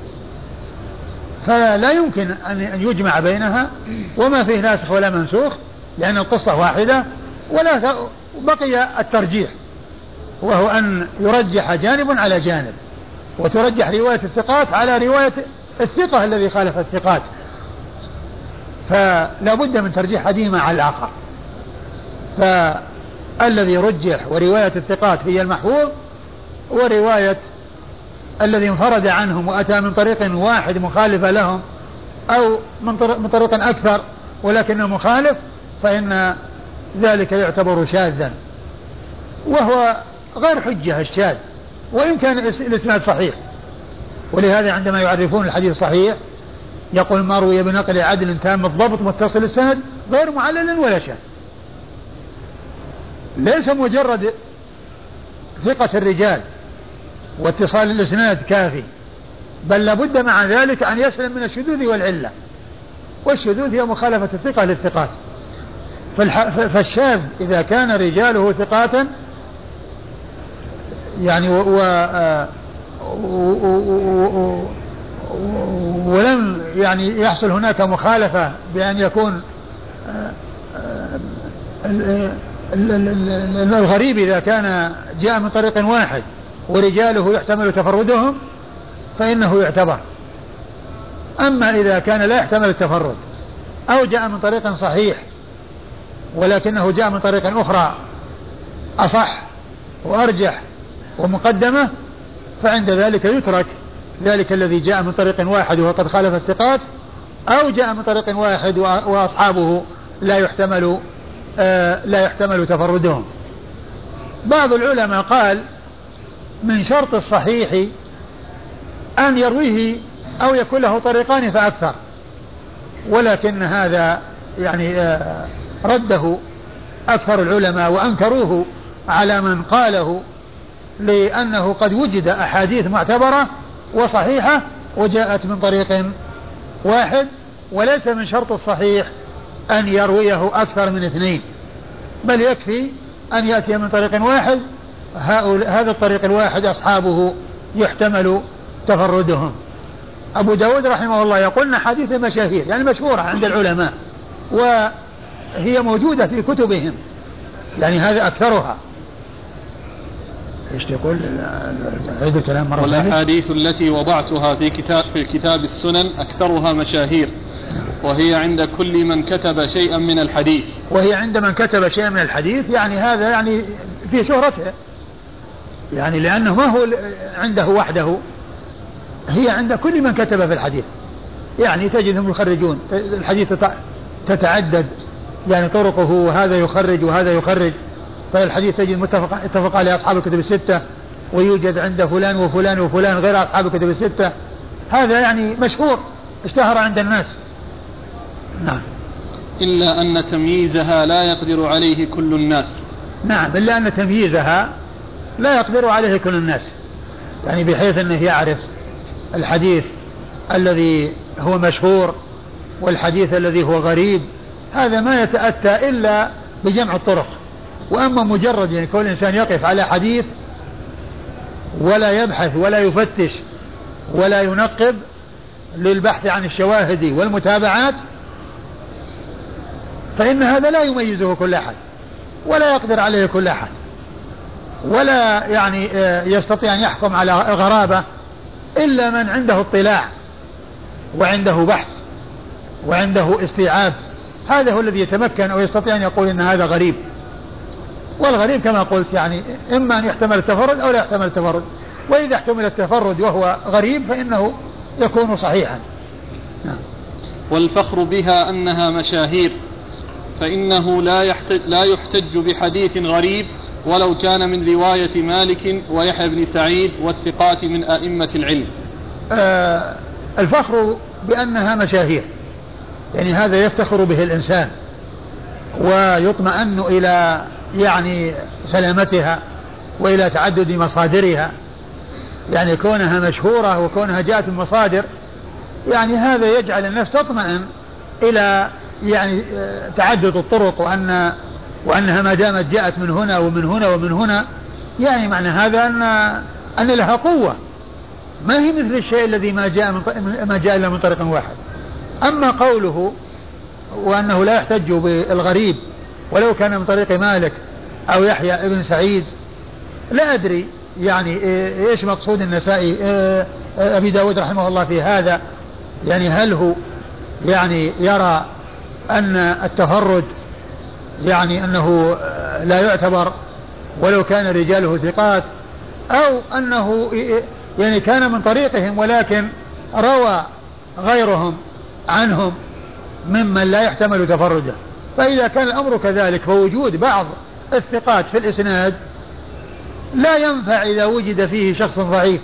فلا يمكن أن يجمع بينها وما فيه ناسخ ولا منسوخ لأن القصة واحدة ولا بقي الترجيح. وهو أن يرجح جانب على جانب وترجح رواية الثقات على رواية الثقة الذي خالف الثقات. فلا بد من ترجيح أحدهما على الآخر. فالذي رجح ورواية الثقات هي المحفوظ ورواية الذي انفرد عنهم وأتى من طريق واحد مخالفة لهم أو من طريق أكثر ولكنه مخالف فإن ذلك يعتبر شاذا. وهو غير حجة الشاذ وإن كان الإسناد صحيح. ولهذا عندما يعرفون الحديث الصحيح يقول ما روي بنقل عدل تام الضبط متصل السند غير معلل ولا شاذ. ليس مجرد ثقة الرجال واتصال الإسناد كافي بل لابد مع ذلك أن يسلم من الشذوذ والعلة. والشذوذ هي مخالفة الثقة للثقات. فالشاذ إذا كان رجاله ثقاتا يعني و, و ولم يعني يحصل هناك مخالفة بأن يكون الغريب إذا كان جاء من طريق واحد ورجاله يحتمل تفردهم فإنه يعتبر. أما إذا كان لا يحتمل التفرد أو جاء من طريق صحيح ولكنه جاء من طريق أخرى أصح وأرجح ومقدمة فعند ذلك يترك ذلك الذي جاء من طريق واحد وقد خالف الثقات أو جاء من طريق واحد وأصحابه لا يحتمل آه لا يحتمل تفردهم. بعض العلماء قال من شرط الصحيح أن يرويه أو يكون له طريقان فأكثر ولكن هذا يعني آه رده أكثر العلماء وأنكروه على من قاله لأنه قد وجد أحاديث معتبرة وصحيحة وجاءت من طريق واحد وليس من شرط الصحيح أن يرويه أكثر من اثنين بل يكفي أن يأتي من طريق واحد. هذا الطريق الواحد أصحابه يحتمل تفردهم. أبو داود رحمه الله يقول حديث مشاهير يعني مشهورة عند العلماء وهي موجودة في كتبهم. يعني هذا أكثرها. إيش تقول؟ عيد الكلام مرة والأحاديث التي وضعتها في كتاب في كتاب السنن أكثرها مشاهير. وهي عند كل من كتب شيئا من الحديث. وهي عند من كتب شيئا من الحديث يعني هذا يعني في شهرته. يعني لأنه ما هو عنده وحده. هي عند كل من كتب في الحديث. يعني تجدهم يخرجون. الحديث تتعدد. يعني طرقه وهذا يخرج وهذا يخرج. فالحديث تجد متفق اتفق عليه أصحاب الكتب الستة ويوجد عند فلان وفلان وفلان غير أصحاب الكتب الستة. هذا يعني مشهور اشتهر عند الناس. نعم. إلا أن تمييزها لا يقدر عليه كل الناس. نعم إلا أن تمييزها لا يقدر عليه كل الناس. يعني بحيث أنه يعرف الحديث الذي هو مشهور والحديث الذي هو غريب هذا ما يتأتى إلا بجمع الطرق. وأما مجرد يعني كل إنسان يقف على حديث ولا يبحث ولا يفتش ولا ينقب للبحث عن الشواهد والمتابعات فإن هذا لا يميزه كل أحد ولا يقدر عليه كل أحد ولا يعني آه، يستطيع أن يحكم على الغرابة إلا من عنده اطلاع وعنده بحث وعنده استيعاب هذا هو الذي يتمكن أو يستطيع أن يقول إن هذا غريب. والغريب كما قلت يعني إما أن يحتمل التفرد أو لا يحتمل التفرد. وإذا احتمل التفرد وهو غريب فإنه يكون صحيحا. نعم. والفخر بها أنها مشاهير فإنه لا يحتج, لا يحتج بحديث غريب ولو كان من رواية مالك ويحيى بن سعيد والثقات من أئمة العلم. آه الفخر بأنها مشاهير. يعني هذا يفتخر به الإنسان ويطمئن إلى يعني سلامتها وإلى تعدد مصادرها. يعني كونها مشهورة وكونها جاءت من مصادر يعني هذا يجعل النفس تطمئن إلى يعني آه، تعدد الطرق وأن وأنها ما دامت جاءت من هنا ومن هنا ومن هنا يعني معنى هذا أن أن لها قوة. ما هي مثل الشيء الذي ما جاء من ما جاء إلا من طريق واحد. أما قوله وأنه لا يحتج بالغريب ولو كان من طريق مالك أو يحيى ابن سعيد لا أدري يعني إيش مقصود النسائي. أبي داود رحمه الله في هذا. يعني هل هو يعني يرى أن التفرد يعني أنه لا يعتبر ولو كان رجاله ثقات أو أنه يعني كان من طريقهم ولكن روى غيرهم عنهم ممن لا يحتمل تفرده فإذا كان الأمر كذلك فوجود بعض الثقات في الإسناد لا ينفع إذا وجد فيه شخص ضعيف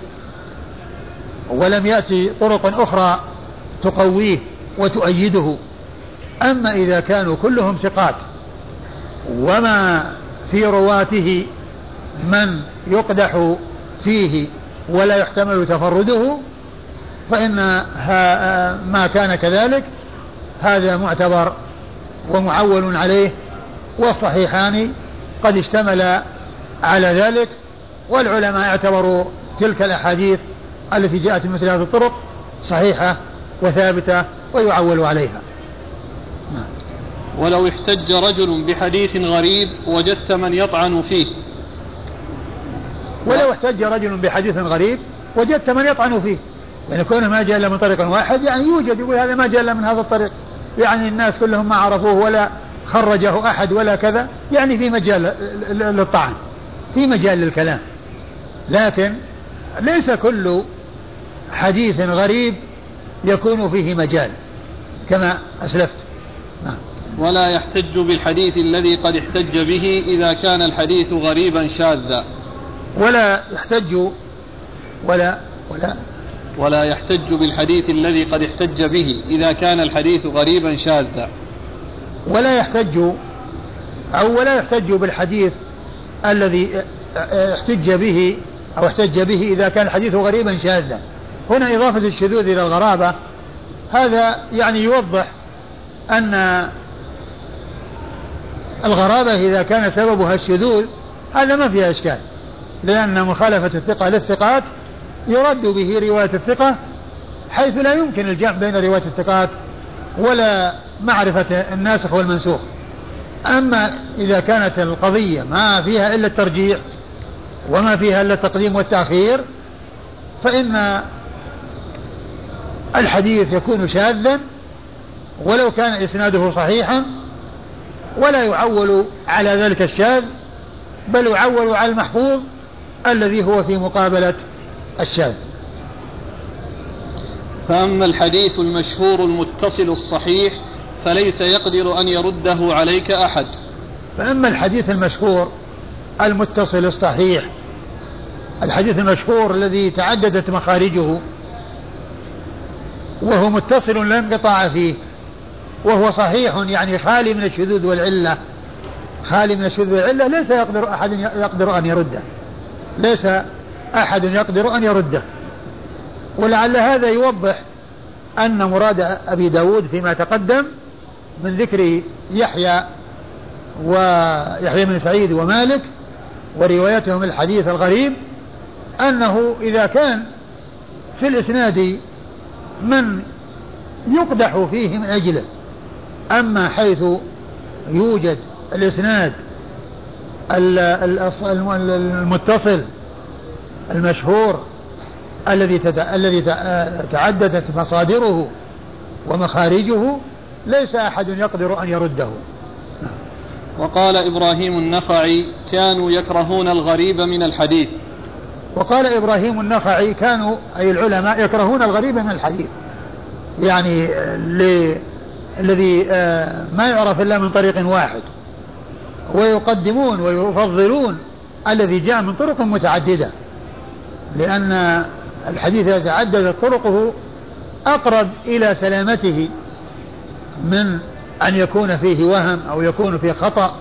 ولم يأتي طرق أخرى تقويه وتؤيده. أما إذا كانوا كلهم ثقات وما في رواته من يقدح فيه ولا يحتمل تفرده فإن ما كان كذلك هذا معتبر ومعول عليه والصحيحان قد اشتمل على ذلك والعلماء اعتبروا تلك الأحاديث التي جاءت مثل هذه الطرق صحيحة وثابتة ويعول عليها. نعم. ولو احتج رجل بحديث غريب وجدت من يطعن فيه. ولو احتج رجل بحديث غريب وجدت من يطعن فيه. يعني كونه ما جاء إلا من طريق واحد يعني يوجد يقول هذا ما جاء إلا من هذا الطريق. يعني الناس كلهم ما عرفوه ولا خرجه أحد ولا كذا يعني في مجال للطعن في مجال للكلام. لكن ليس كل حديث غريب يكون فيه مجال كما أسلفت. نعم. ولا يحتج بالحديث الذي قد احتج به إذا كان الحديث غريبا شاذا. ولا يحتج ولا ولا ولا يحتج بالحديث الذي قد احتج به إذا كان الحديث غريبا شاذا. ولا يحتج أو ولا يحتج بالحديث الذي احتج به أو احتج به إذا كان الحديث غريبا شاذا. هنا إضافة الشذوذ إلى الغرابة هذا يعني يوضح أن الغرابة إذا كان سببها الشذوذ هذا ما فيها إشكال لأن مخالفة الثقة للثقات يرد به رواية الثقة حيث لا يمكن الجمع بين رواية الثقات ولا معرفة الناسخ والمنسوخ. أما إذا كانت القضية ما فيها إلا الترجيح وما فيها إلا التقديم والتأخير فإن الحديث يكون شاذا ولو كان إسناده صحيحا ولا يعول على ذلك الشاذ بل يعول على المحفوظ الذي هو في مقابلة الشاذ. فأما الحديث المشهور المتصل الصحيح فليس يقدر أن يرده عليك أحد. فأما الحديث المشهور المتصل الصحيح الحديث المشهور الذي تعددت مخارجه وهو متصل لا انقطاع فيه وهو صحيح يعني خالي من الشذوذ والعلة. خالي من الشذوذ والعلة ليس يقدر أحد يقدر أن يرده. ليس أحد يقدر أن يرده. ولعل هذا يوضح أن مراد أبي داود فيما تقدم من ذكر يحيى ويحيى بن سعيد ومالك وروايتهم الحديث الغريب أنه إذا كان في الإسناد من يقدح فيه من أجله أما حيث يوجد الإسناد المتصل المشهور الذي الذي تعددت مصادره ومخارجه ليس أحد يقدر أن يرده. وقال إبراهيم النخعي كانوا يكرهون الغريب من الحديث. وقال إبراهيم النخعي كانوا أي العلماء يكرهون الغريب من الحديث. يعني الذي آه، ما يعرف إلا من طريق واحد. ويقدمون ويفضلون الذي جاء من طرق متعددة. لأن الحديث إذا تعددت طرقه أقرب إلى سلامته من أن يكون فيه وهم أو يكون فيه خطأ.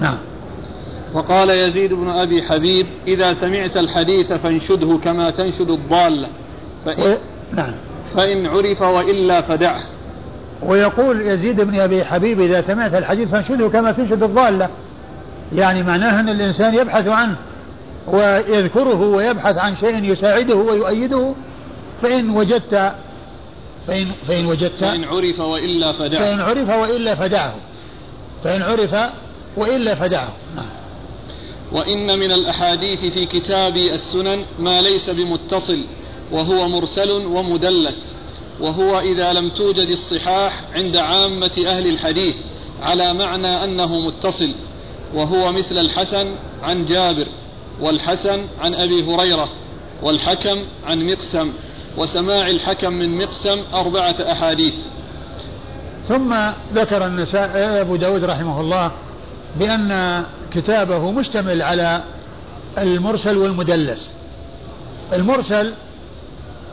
نعم. وقال يزيد بن أبي حبيب إذا سمعت الحديث فانشده كما تنشد الضالة فإن, نعم. فإن عرف وإلا فدعه. ويقول يزيد بن أبي حبيب إذا سمعت الحديث فانشده كما تنشد الضالة يعني معناه أن الإنسان يبحث عنه. ويذكره ويبحث عن شيء يساعده ويؤيده فإن وجدت فإن, فإن وجدت فإن عرف وإلا فدعه. فإن عرف وإلا فدعه. فإن عرف وإلا فدعه. نعم. وإن من الأحاديث في كتاب السنن ما ليس بمتصل وهو مرسل ومدلس وهو إذا لم توجد الصحاح عند عامة أهل الحديث على معنى أنه متصل وهو مثل الحسن عن جابر. والحسن عن أبي هريرة والحكم عن مقسم وسماع الحكم من مقسم أربعة أحاديث. ثم ذكر النساء أبو داود رحمه الله بأن كتابه مشتمل على المرسل والمدلس. المرسل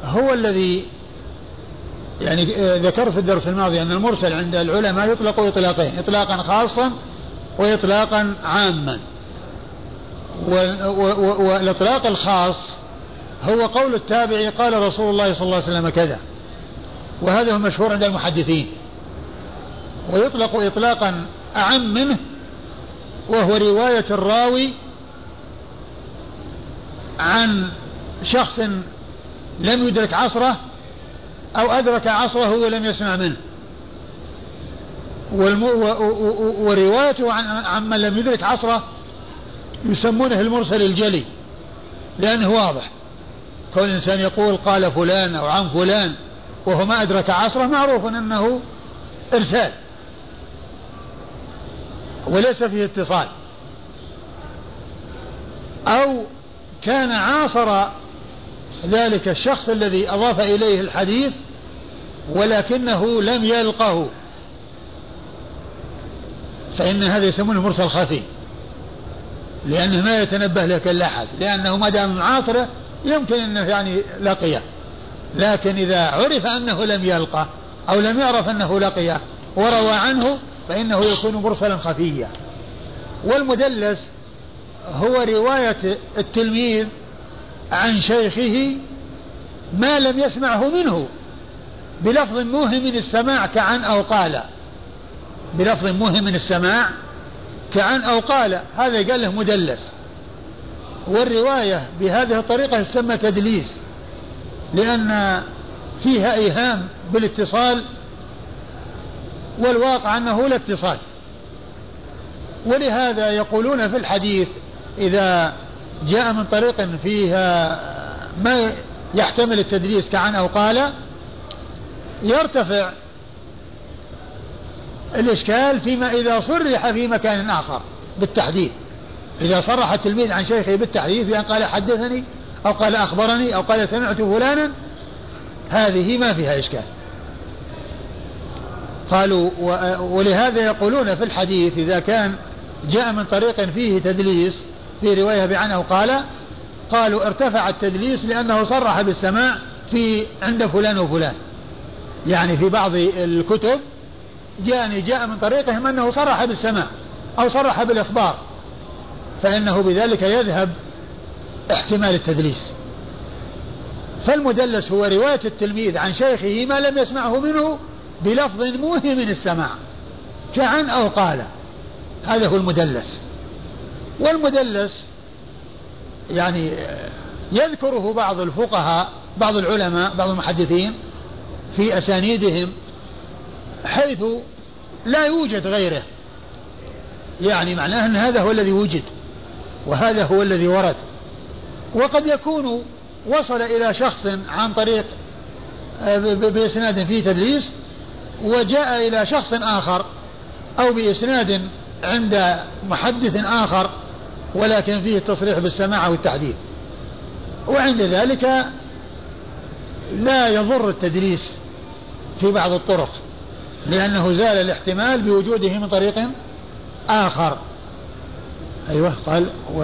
هو الذي يعني ذكرت في الدرس الماضي أن المرسل عند العلماء يطلق إطلاقين إطلاقا خاصا وإطلاقا عاما. والإطلاق الخاص هو قول التابعي قال رسول الله صلى الله عليه وسلم كذا وهذا هو مشهور عند المحدثين ويطلق إطلاقا أعم منه وهو رواية الراوي عن شخص لم يدرك عصره أو أدرك عصره ولم يسمع منه. وروايته عن عمن لم يدرك عصره يسمونه المرسل الجلي لأنه واضح. كون الإنسان يقول قال فلان أو عن فلان وهو ما أدرك عصره معروف أنه إرسال. وليس فيه اتصال. أو كان عاصر ذلك الشخص الذي أضاف إليه الحديث ولكنه لم يلقه. فإن هذا يسمونه مرسل خفي. لأنه ما يتنبه لك إلا أحد لأنه ما دام معاصره يمكن أنه يعني لقيه. لكن إذا عرف أنه لم يلقى أو لم يعرف أنه لقيه وروى عنه فإنه يكون مرسلا خفيا. والمدلس هو رواية التلميذ عن شيخه ما لم يسمعه منه بلفظ موهم السماع كعن أو قال. بلفظ موهم السماع كعن أو قال هذا قال له مدلس. والرواية بهذه الطريقة تسمى تدليس لأن فيها إيهام بالاتصال والواقع أنه لا اتصال. ولهذا يقولون في الحديث إذا جاء من طريق فيها ما يحتمل التدليس كعن أو قال يرتفع الإشكال فيما إذا صرح في مكان آخر بالتحديد إذا صرح التلميذ عن شيخه بالتحديث بأن قال حدثني أو قال أخبرني أو قال سمعت فلانا هذه ما فيها إشكال. قالوا ولهذا يقولون في الحديث إذا كان جاء من طريق فيه تدليس في رواية بعنه قال قالوا ارتفع التدليس لأنه صرح بالسماع في عند فلان وفلان. يعني في بعض الكتب جاءني جاء من طريقهم أنه صرح بالسماع أو صرح بالإخبار فإنه بذلك يذهب احتمال التدليس. فالمدلس هو رواية التلميذ عن شيخه ما لم يسمعه منه بلفظ موهم السماع كعن أو قال. هذا هو المدلس. والمدلس يعني يذكره بعض الفقهاء بعض العلماء بعض المحدثين في أسانيدهم حيث لا يوجد غيره. يعني معناه أن هذا هو الذي وجد وهذا هو الذي ورد. وقد يكون وصل إلى شخص عن طريق آه، بإسناد فيه تدليس وجاء إلى شخص آخر أو بإسناد عند محدث آخر ولكن فيه التصريح بالسماع والتحديث وعند ذلك لا يضر التدليس في بعض الطرق. لأنه زال الاحتمال بوجوده من طريق آخر. أيوة قال و...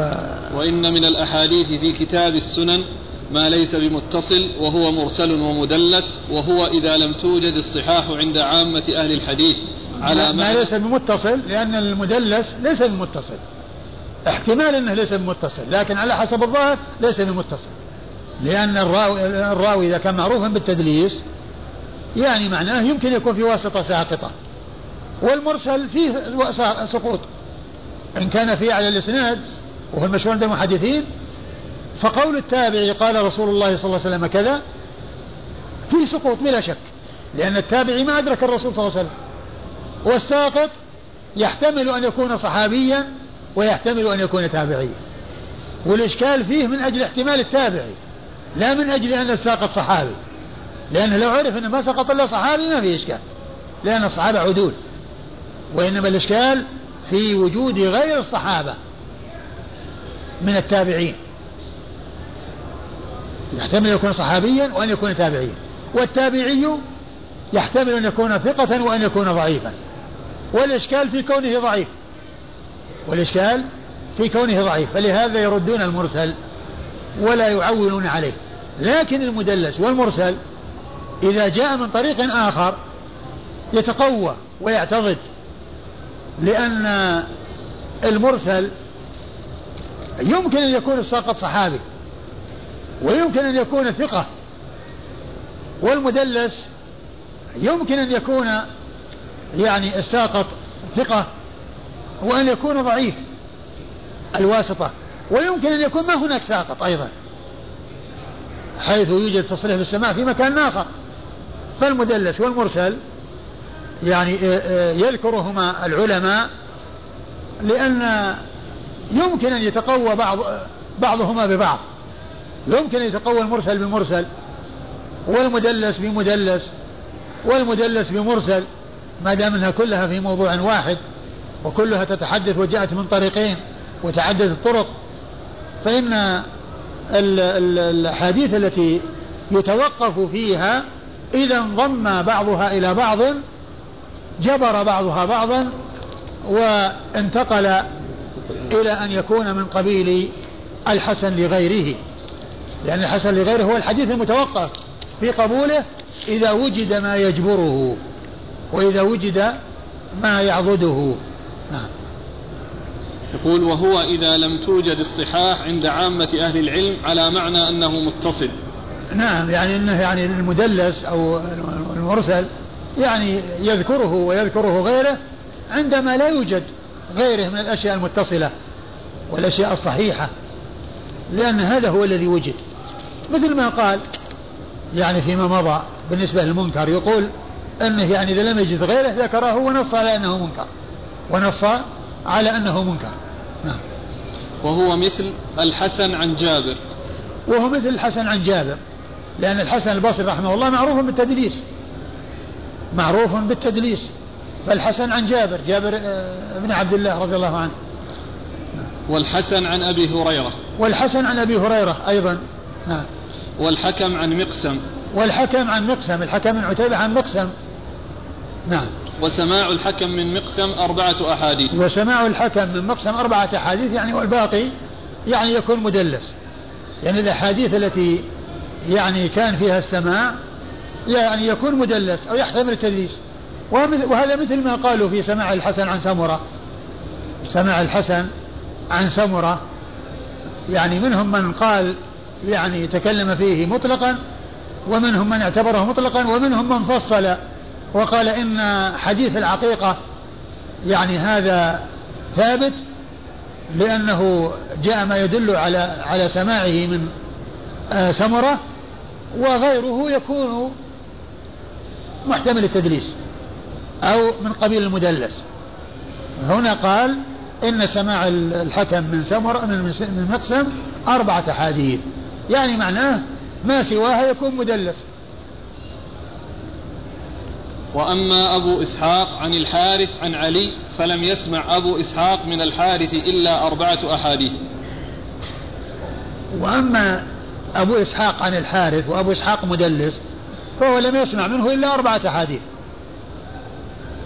وإن من الأحاديث في كتاب السنن ما ليس بمتصل وهو مرسل ومدلس وهو إذا لم توجد الصحاح عند عامة أهل الحديث على ما, ما ليس بمتصل لأن المدلس ليس بمتصل. احتمال أنه ليس بمتصل لكن على حسب الظاهر ليس بمتصل. لأن الراوي, الراوي إذا كان معروفا بالتدليس يعني معناه يمكن يكون في واسطة ساقطة. والمرسل فيه سقوط. إن كان في على الإسناد وهو المشهور عند المحدثين فقول التابعي قال رسول الله صلى الله عليه وسلم كذا في سقوط بلا شك لأن التابعي ما أدرك الرسول صلى الله عليه وسلم. والساقط يحتمل أن يكون صحابيا ويحتمل أن يكون تابعيا. والإشكال فيه من أجل احتمال التابعي لا من أجل أن الساقط صحابي. لأنه لو عرف أنه ما سقط إلا صحابي ما في إشكال. لأن الصحابة عدول. وإنما الإشكال في وجود غير الصحابة من التابعين. يحتمل أن يكون صحابيا وأن يكون تابعيا والتابعي يحتمل أن يكون ثقة وأن يكون ضعيفا. والإشكال في كونه ضعيف. والإشكال في كونه ضعيف. فلهذا يردون المرسل ولا يعولون عليه. لكن المدلس والمرسل إذا جاء من طريق آخر يتقوى ويعتضد لأن المرسل يمكن أن يكون الساقط صحابي ويمكن أن يكون ثقة والمدلس يمكن أن يكون يعني الساقط ثقة وأن يكون ضعيف الواسطة ويمكن أن يكون ما هناك ساقط أيضا حيث يوجد تصريح بالسماع في مكان آخر. فالمدلس والمرسل يعني آه، آه، يذكرهما العلماء لأن يمكن أن يتقوى بعض بعضهما ببعض. يمكن أن يتقوى المرسل بمرسل والمدلس بمدلس والمدلس بمرسل ما دام إنها كلها في موضوع واحد وكلها تتحدث وجاءت من طريقين وتعدد الطرق فإن الأحاديث التي يتوقف فيها إذا انضم بعضها إلى بعض جبر بعضها بعضا وانتقل إلى أن يكون من قبيل الحسن لغيره. لأن الحسن لغيره هو الحديث المتوقف في قبوله إذا وجد ما يجبره وإذا وجد ما يعضده. نعم. يقول وهو إذا لم توجد الصحاح عند عامة أهل العلم على معنى أنه متصل نعم يعني أنه يعني المدلس أو المرسل يعني يذكره ويذكره غيره عندما لا يوجد غيره من الأشياء المتصلة والأشياء الصحيحة لأن هذا هو الذي وجد. مثل ما قال يعني فيما مضى بالنسبة للمنكر يقول أنه يعني إذا لم يجد غيره ذكره ونص على أنه منكر. ونص على أنه منكر. نعم. وهو مثل الحسن عن جابر. وهو مثل الحسن عن جابر. لأن الحسن البصري رحمه الله معروف بالتدليس. معروف بالتدليس. فالحسن عن جابر جابر آه، بن عبد الله رضي الله عنه. والحسن عن أبي هريرة. والحسن عن أبي هريرة أيضا. نعم. والحكم عن مقسم. والحكم عن مقسم الحكم من عتيبة عن مقسم. نعم. وسماع الحكم من مقسم أربعة أحاديث. وسماع الحكم من مقسم أربعة أحاديث يعني والباقي يعني يكون مدلس. يعني الأحاديث التي يعني كان فيها السماع يعني يكون مدلس أو يحتمل التدليس. وهذا مثل ما قالوا في سماع الحسن عن سمرة. سماع الحسن عن سمرة يعني منهم من قال يعني تكلم فيه مطلقا ومنهم من اعتبره مطلقا ومنهم من فصل وقال إن حديث العقيقة يعني هذا ثابت لأنه جاء ما يدل على على سماعه من آه، سمرة. وغيره يكون محتمل التدليس أو من قبيل المدلس. هنا قال إن سماع الحكم من سمر من مقسم أربعة أحاديث. يعني معناه ما سواها يكون مدلس. وأما أبو إسحاق عن الحارث عن علي فلم يسمع أبو إسحاق من الحارث إلا أربعة أحاديث. وأما أبو إسحاق عن الحارث وأبو إسحاق مدلس فهو لم يسمع منه إلا أربعة أحاديث.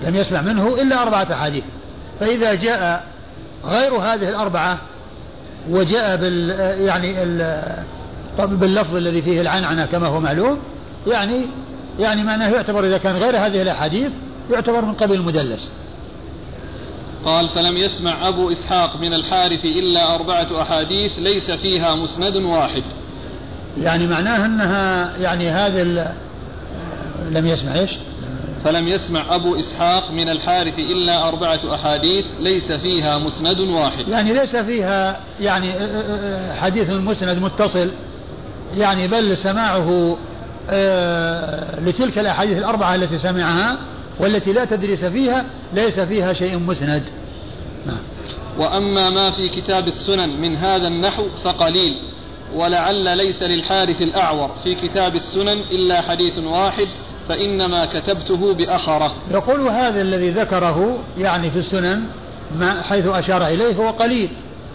لم يسمع منه إلا أربعة أحاديث. فإذا جاء غير هذه الأربعة وجاء بال يعني ال باللفظ الذي فيه العنعنة كما هو معلوم يعني يعني معناه يعتبر إذا كان غير هذه الأحاديث يعتبر من قبيل المدلس. قال فلم يسمع أبو إسحاق من الحارث إلا أربعة أحاديث ليس فيها مسند واحد. يعني معناه أنها يعني هذه لم يسمع إيش؟ فلم يسمع أبو إسحاق من الحارث إلا أربعة أحاديث ليس فيها مسند واحد. يعني ليس فيها يعني حديث مسند متصل. يعني بل سماعه لتلك الأحاديث الأربعة التي سمعها والتي لا تدريس فيها ليس فيها شيء مسند. نعم. وأما ما في كتاب السنن من هذا النحو فقليل. ولعل ليس للحارث الأعور في كتاب السنن إلا حديث واحد فإنما كتبته بأخرة. يقول هذا الذي ذكره يعني في السنن ما حيث أشار إليه هو قليل.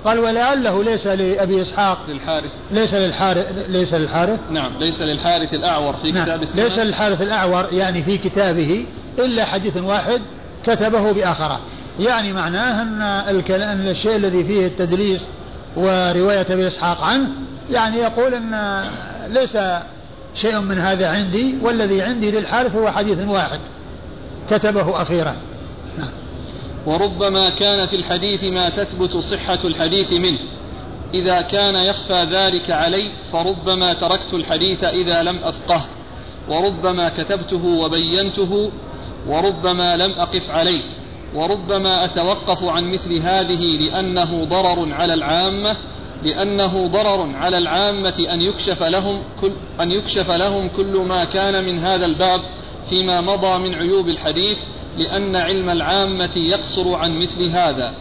قال ولعله ليس لأبي إسحاق. للحارث. ليس للحارث ليس للحارث. نعم ليس للحارث الأعور في نعم كتاب السنن. ليس للحارث الأعور يعني في كتابه إلا حديث واحد كتبه بآخرة. يعني معناه أن الكلام الشيء الذي فيه التدليس ورواية أبي إسحاق عنه يعني يقول أن ليس شيء من هذا عندي والذي عندي للحارث هو حديث واحد كتبه أخيرا. نعم. وربما كان في الحديث ما تثبت صحة الحديث منه. إذا كان يخفى ذلك علي فربما تركت الحديث إذا لم أفقه. وربما كتبته وبينته وربما لم أقف عليه. وربما أتوقف عن مثل هذه لأنه ضرر على العامة لأنه ضرر على العامة أن يكشف لهم كل أن يكشف لهم كل ما كان من هذا الباب فيما مضى من عيوب الحديث لأن علم العامة يقصر عن مثل هذا.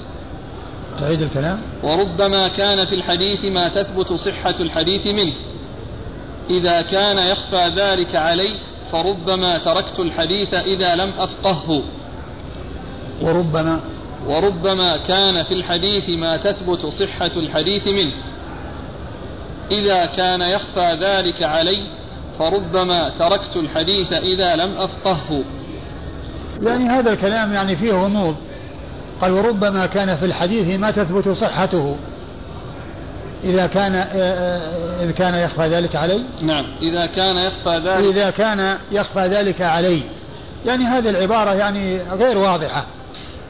تعيد الكلام. وربما كان في الحديث ما تثبت صحة الحديث منه. إذا كان يخفى ذلك علي فربما تركت الحديث إذا لم أفقهه. وربما وربما كان في الحديث ما تثبت صحة الحديث منه. إذا كان يخفى ذلك علي فربما تركت الحديث إذا لم أفقهه. يعني هذا الكلام يعني فيه غموض. قال وربما كان في الحديث ما تثبت صحته. إذا كان آه، آه، إذا كان يخفى ذلك علي؟ نعم. إذا كان يخفى ذلك إذا كان يخفى ذلك علي. يعني هذه العبارة يعني غير واضحة.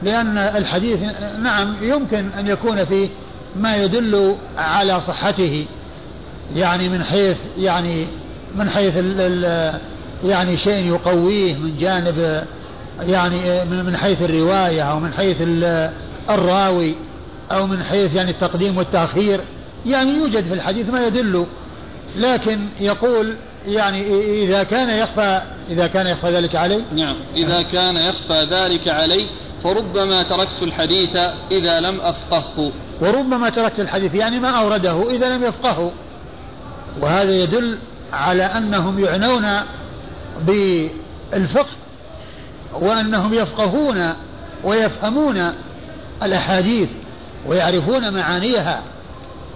لأن الحديث نعم يمكن أن يكون فيه ما يدل على صحته يعني من حيث يعني من حيث ال ال يعني شيء يقويه من جانب يعني من حيث الرواية أو من حيث الراوي أو من حيث يعني التقديم والتأخير يعني يوجد في الحديث ما يدل لكن يقول يعني إذا كان يخفى إذا كان يخفى ذلك علي؟ نعم. إذا كان يخفى ذلك علي فربما تركت الحديث إذا لم أفقهه. وربما تركت الحديث يعني ما أورده إذا لم يفقهه. وهذا يدل على أنهم يعنون بالفقه وأنهم يفقهون ويفهمون الأحاديث ويعرفون معانيها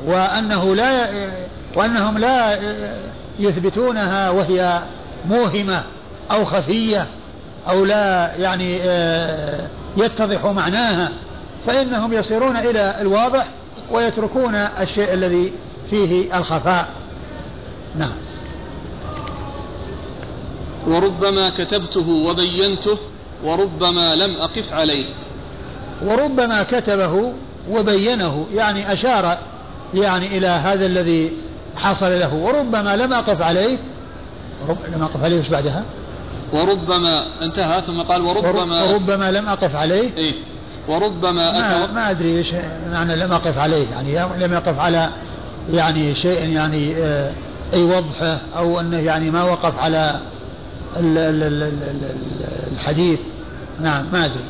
وأنه لا وأنهم لا يثبتونها وهي موهمة أو خفية أو لا يعني آه، يتضح معناها فإنهم يصيرون إلى الواضح ويتركون الشيء الذي فيه الخفاء. نعم. وربما كتبته وبينته وربما لم أقف عليه. وربما كتبه وبينه يعني أشار يعني إلى هذا الذي حصل له وربما لم أقف عليه. رب لم أقف عليه وش بعدها؟ وربما انتهى ثم قال وربما وربما لم أقف عليه. إيه. وربما ما, ما أدري إيش معنى لم أقف عليه. يعني لم يقف على يعني شيء يعني آه، أي وضحه أو أنه يعني ما وقف على الحديث. نعم ما أدري.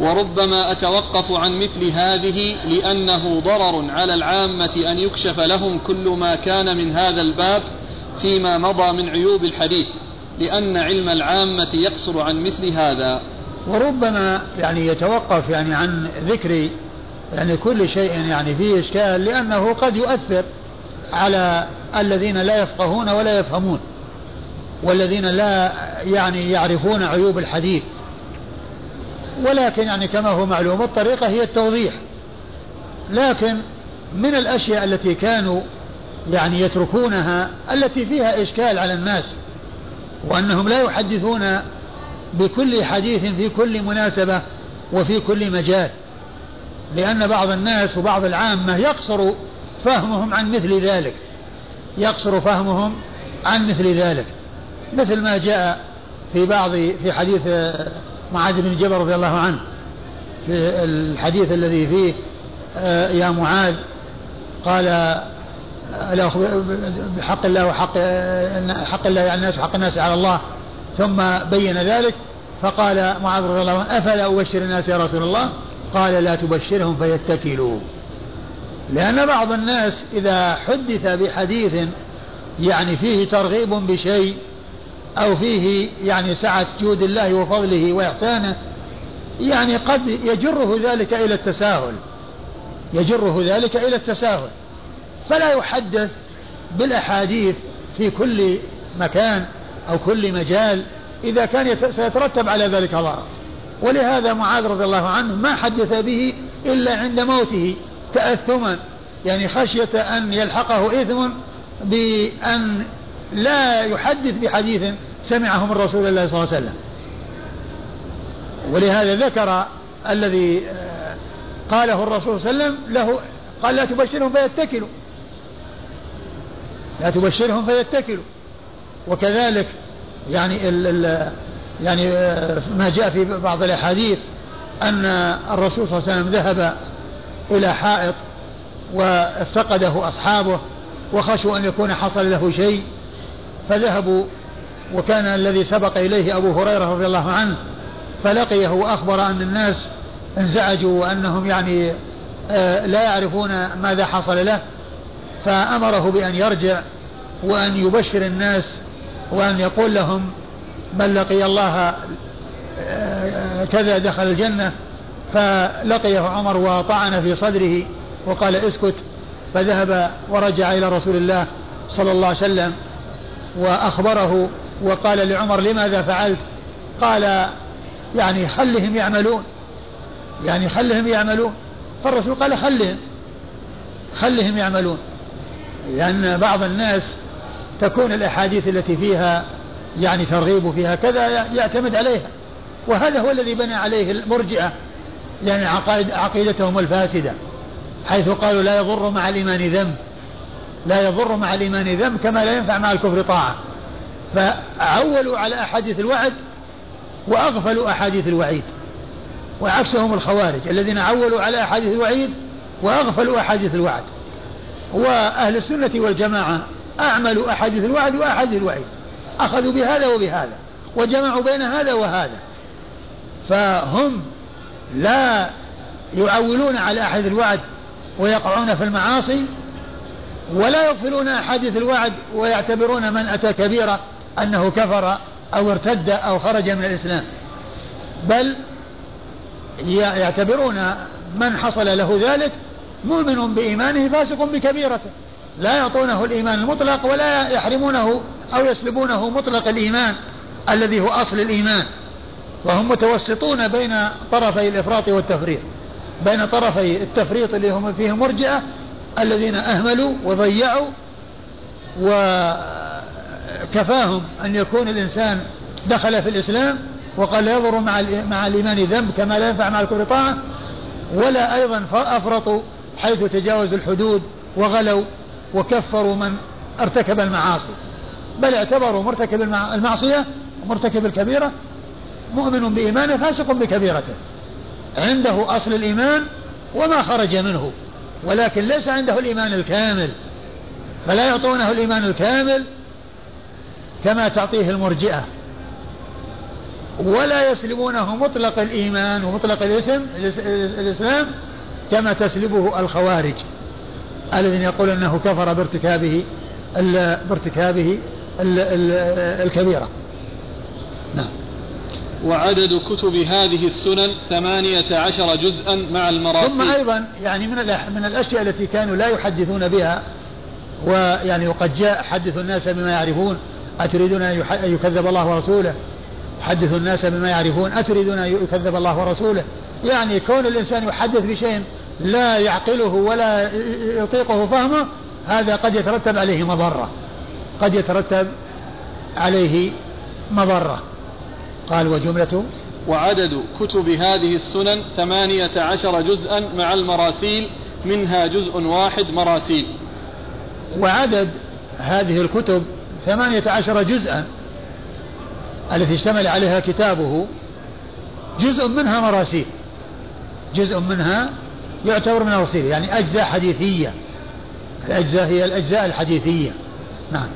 وربما أتوقف عن مثل هذه لأنه ضرر على العامة أن يكشف لهم كل ما كان من هذا الباب فيما مضى من عيوب الحديث لأن علم العامة يقصر عن مثل هذا. وربما يعني يتوقف يعني عن ذكر يعني كل شيء يعني فيه إشكال لأنه قد يؤثر على الذين لا يفقهون ولا يفهمون والذين لا يعني يعرفون عيوب الحديث. ولكن يعني كما هو معلوم الطريقة هي التوضيح. لكن من الأشياء التي كانوا يعني يتركونها التي فيها إشكال على الناس وأنهم لا يحدثون بكل حديث في كل مناسبة وفي كل مجال لأن بعض الناس وبعض العامة يقصر فهمهم عن مثل ذلك يقصر فهمهم عن مثل ذلك. مثل ما جاء في بعض في حديث معاذ بن جبل رضي الله عنه في الحديث الذي فيه آه، يا معاذ قال بحق الله وحق حق الله على الناس وحق الناس على الله ثم بين ذلك فقال معاذ رضي الله عنه أفلا أبشر الناس يا رسول الله؟ قال لا تبشرهم فيتكلوا. لأن بعض الناس إذا حدث بحديث يعني فيه ترغيب بشيء أو فيه يعني سعة جود الله وفضله وإحسانه يعني قد يجره ذلك إلى التساهل يجره ذلك إلى التساهل. فلا يحدث بالأحاديث في كل مكان أو كل مجال إذا كان سيترتب على ذلك ضرر. ولهذا معاذ رضي الله عنه ما حدث به إلا عند موته تأثما يعني خشية أن يلحقه إثم بأن لا يحدث بحديث سمعه من رسول الله صلى الله عليه وسلم. ولهذا ذكر الذي آه، قاله الرسول صلى الله عليه وسلم له قال لا تبشرهم فيتكلوا. لا تبشرهم فيتكلوا. وكذلك يعني ال ال يعني آه، ما جاء في بعض الأحاديث أن الرسول صلى الله عليه وسلم ذهب إلى حائط وافتقده أصحابه وخشوا أن يكون حصل له شيء. فذهبوا وكان الذي سبق إليه أبو هريرة رضي الله عنه فلقيه وأخبر أن الناس انزعجوا وأنهم يعني آه، لا يعرفون ماذا حصل له فأمره بأن يرجع وأن يبشر الناس وأن يقول لهم من لقي الله آه، كذا دخل الجنة فلقيه عمر وطعن في صدره وقال اسكت فذهب ورجع إلى رسول الله صلى الله عليه وسلم وأخبره وقال لعمر لماذا فعلت؟ قال يعني خلهم يعملون. يعني خلهم يعملون. فالرسول قال خلهم. خلهم يعملون. لأن بعض الناس تكون الأحاديث التي فيها يعني ترغيب فيها كذا يعتمد عليها. وهذا هو الذي بنى عليه المرجئة يعني عقائد عقيدتهم الفاسدة حيث قالوا لا يضر مع الإيمان ذنب. لا يضر مع الإيمان ذنب كما لا ينفع مع الكفر طاعة. فعولوا على أحاديث الوعد وأغفلوا أحاديث الوعيد. وعكسهم الخوارج الذين عولوا على أحاديث الوعيد وأغفلوا أحاديث الوعد. وأهل السنة والجماعة أعملوا أحاديث الوعد وأحاديث الوعيد. أخذوا بهذا وبهذا وجمعوا بين هذا وهذا. فهم لا يعولون على أحاديث الوعد ويقعون في المعاصي ولا يغفلون أحاديث الوعد ويعتبرون من أتى كبيرة أنه كفر أو ارتد أو خرج من الإسلام. بل يعتبرون من حصل له ذلك مؤمن بإيمانه فاسق بكبيرته. لا يعطونه الإيمان المطلق ولا يحرمونه أو يسلبونه مطلق الإيمان الذي هو أصل الإيمان. وهم متوسطون بين طرفي الإفراط والتفريط. بين طرفي التفريط اللي هم فيه مرجئة الذين أهملوا وضيعوا وكفاهم أن يكون الإنسان دخل في الإسلام وقال لا يضر مع مع الإيمان ذنب كما لا ينفع مع الكفر طاعة ولا أيضا أفرطوا حيث تجاوزوا الحدود وغلوا وكفروا من ارتكب المعاصي. بل اعتبروا مرتكب المعصية مرتكب الكبيرة مؤمن بإيمانه فاسق بكبيرته. عنده أصل الإيمان وما خرج منه. ولكن ليس عنده الإيمان الكامل فلا يعطونه الإيمان الكامل كما تعطيه المرجئة. ولا يسلبونه مطلق الإيمان ومطلق الاسم الإسلام كما تسلبه الخوارج الذين يقول أنه كفر بارتكابه بارتكابه الكبيرة. نعم. وعدد كتب هذه السنن ثمانية عشر جزءا مع المراسيل ثم أيضا يعني من من الأشياء التي كانوا لا يحدثون بها ويعني وقد جاء حدثوا الناس بما يعرفون أتريدون أن يكذب الله ورسوله؟ حدثوا الناس بما يعرفون أتريدون أن يكذب الله ورسوله؟ يعني كون الإنسان يحدث بشيء لا يعقله ولا يطيقه فهمه هذا قد يترتب عليه مضرة. قد يترتب عليه مضرة. قال وجملة وعدد كتب هذه السنن ثمانية عشر جزءا مع المراسيل منها جزء واحد مراسيل. وعدد هذه الكتب ثمانية عشر جزءا التي اشتمل عليها كتابه جزء منها مراسيل جزء منها يعتبر من الرسيل يعني أجزاء حديثية. الأجزاء هي الأجزاء الحديثية. نعم.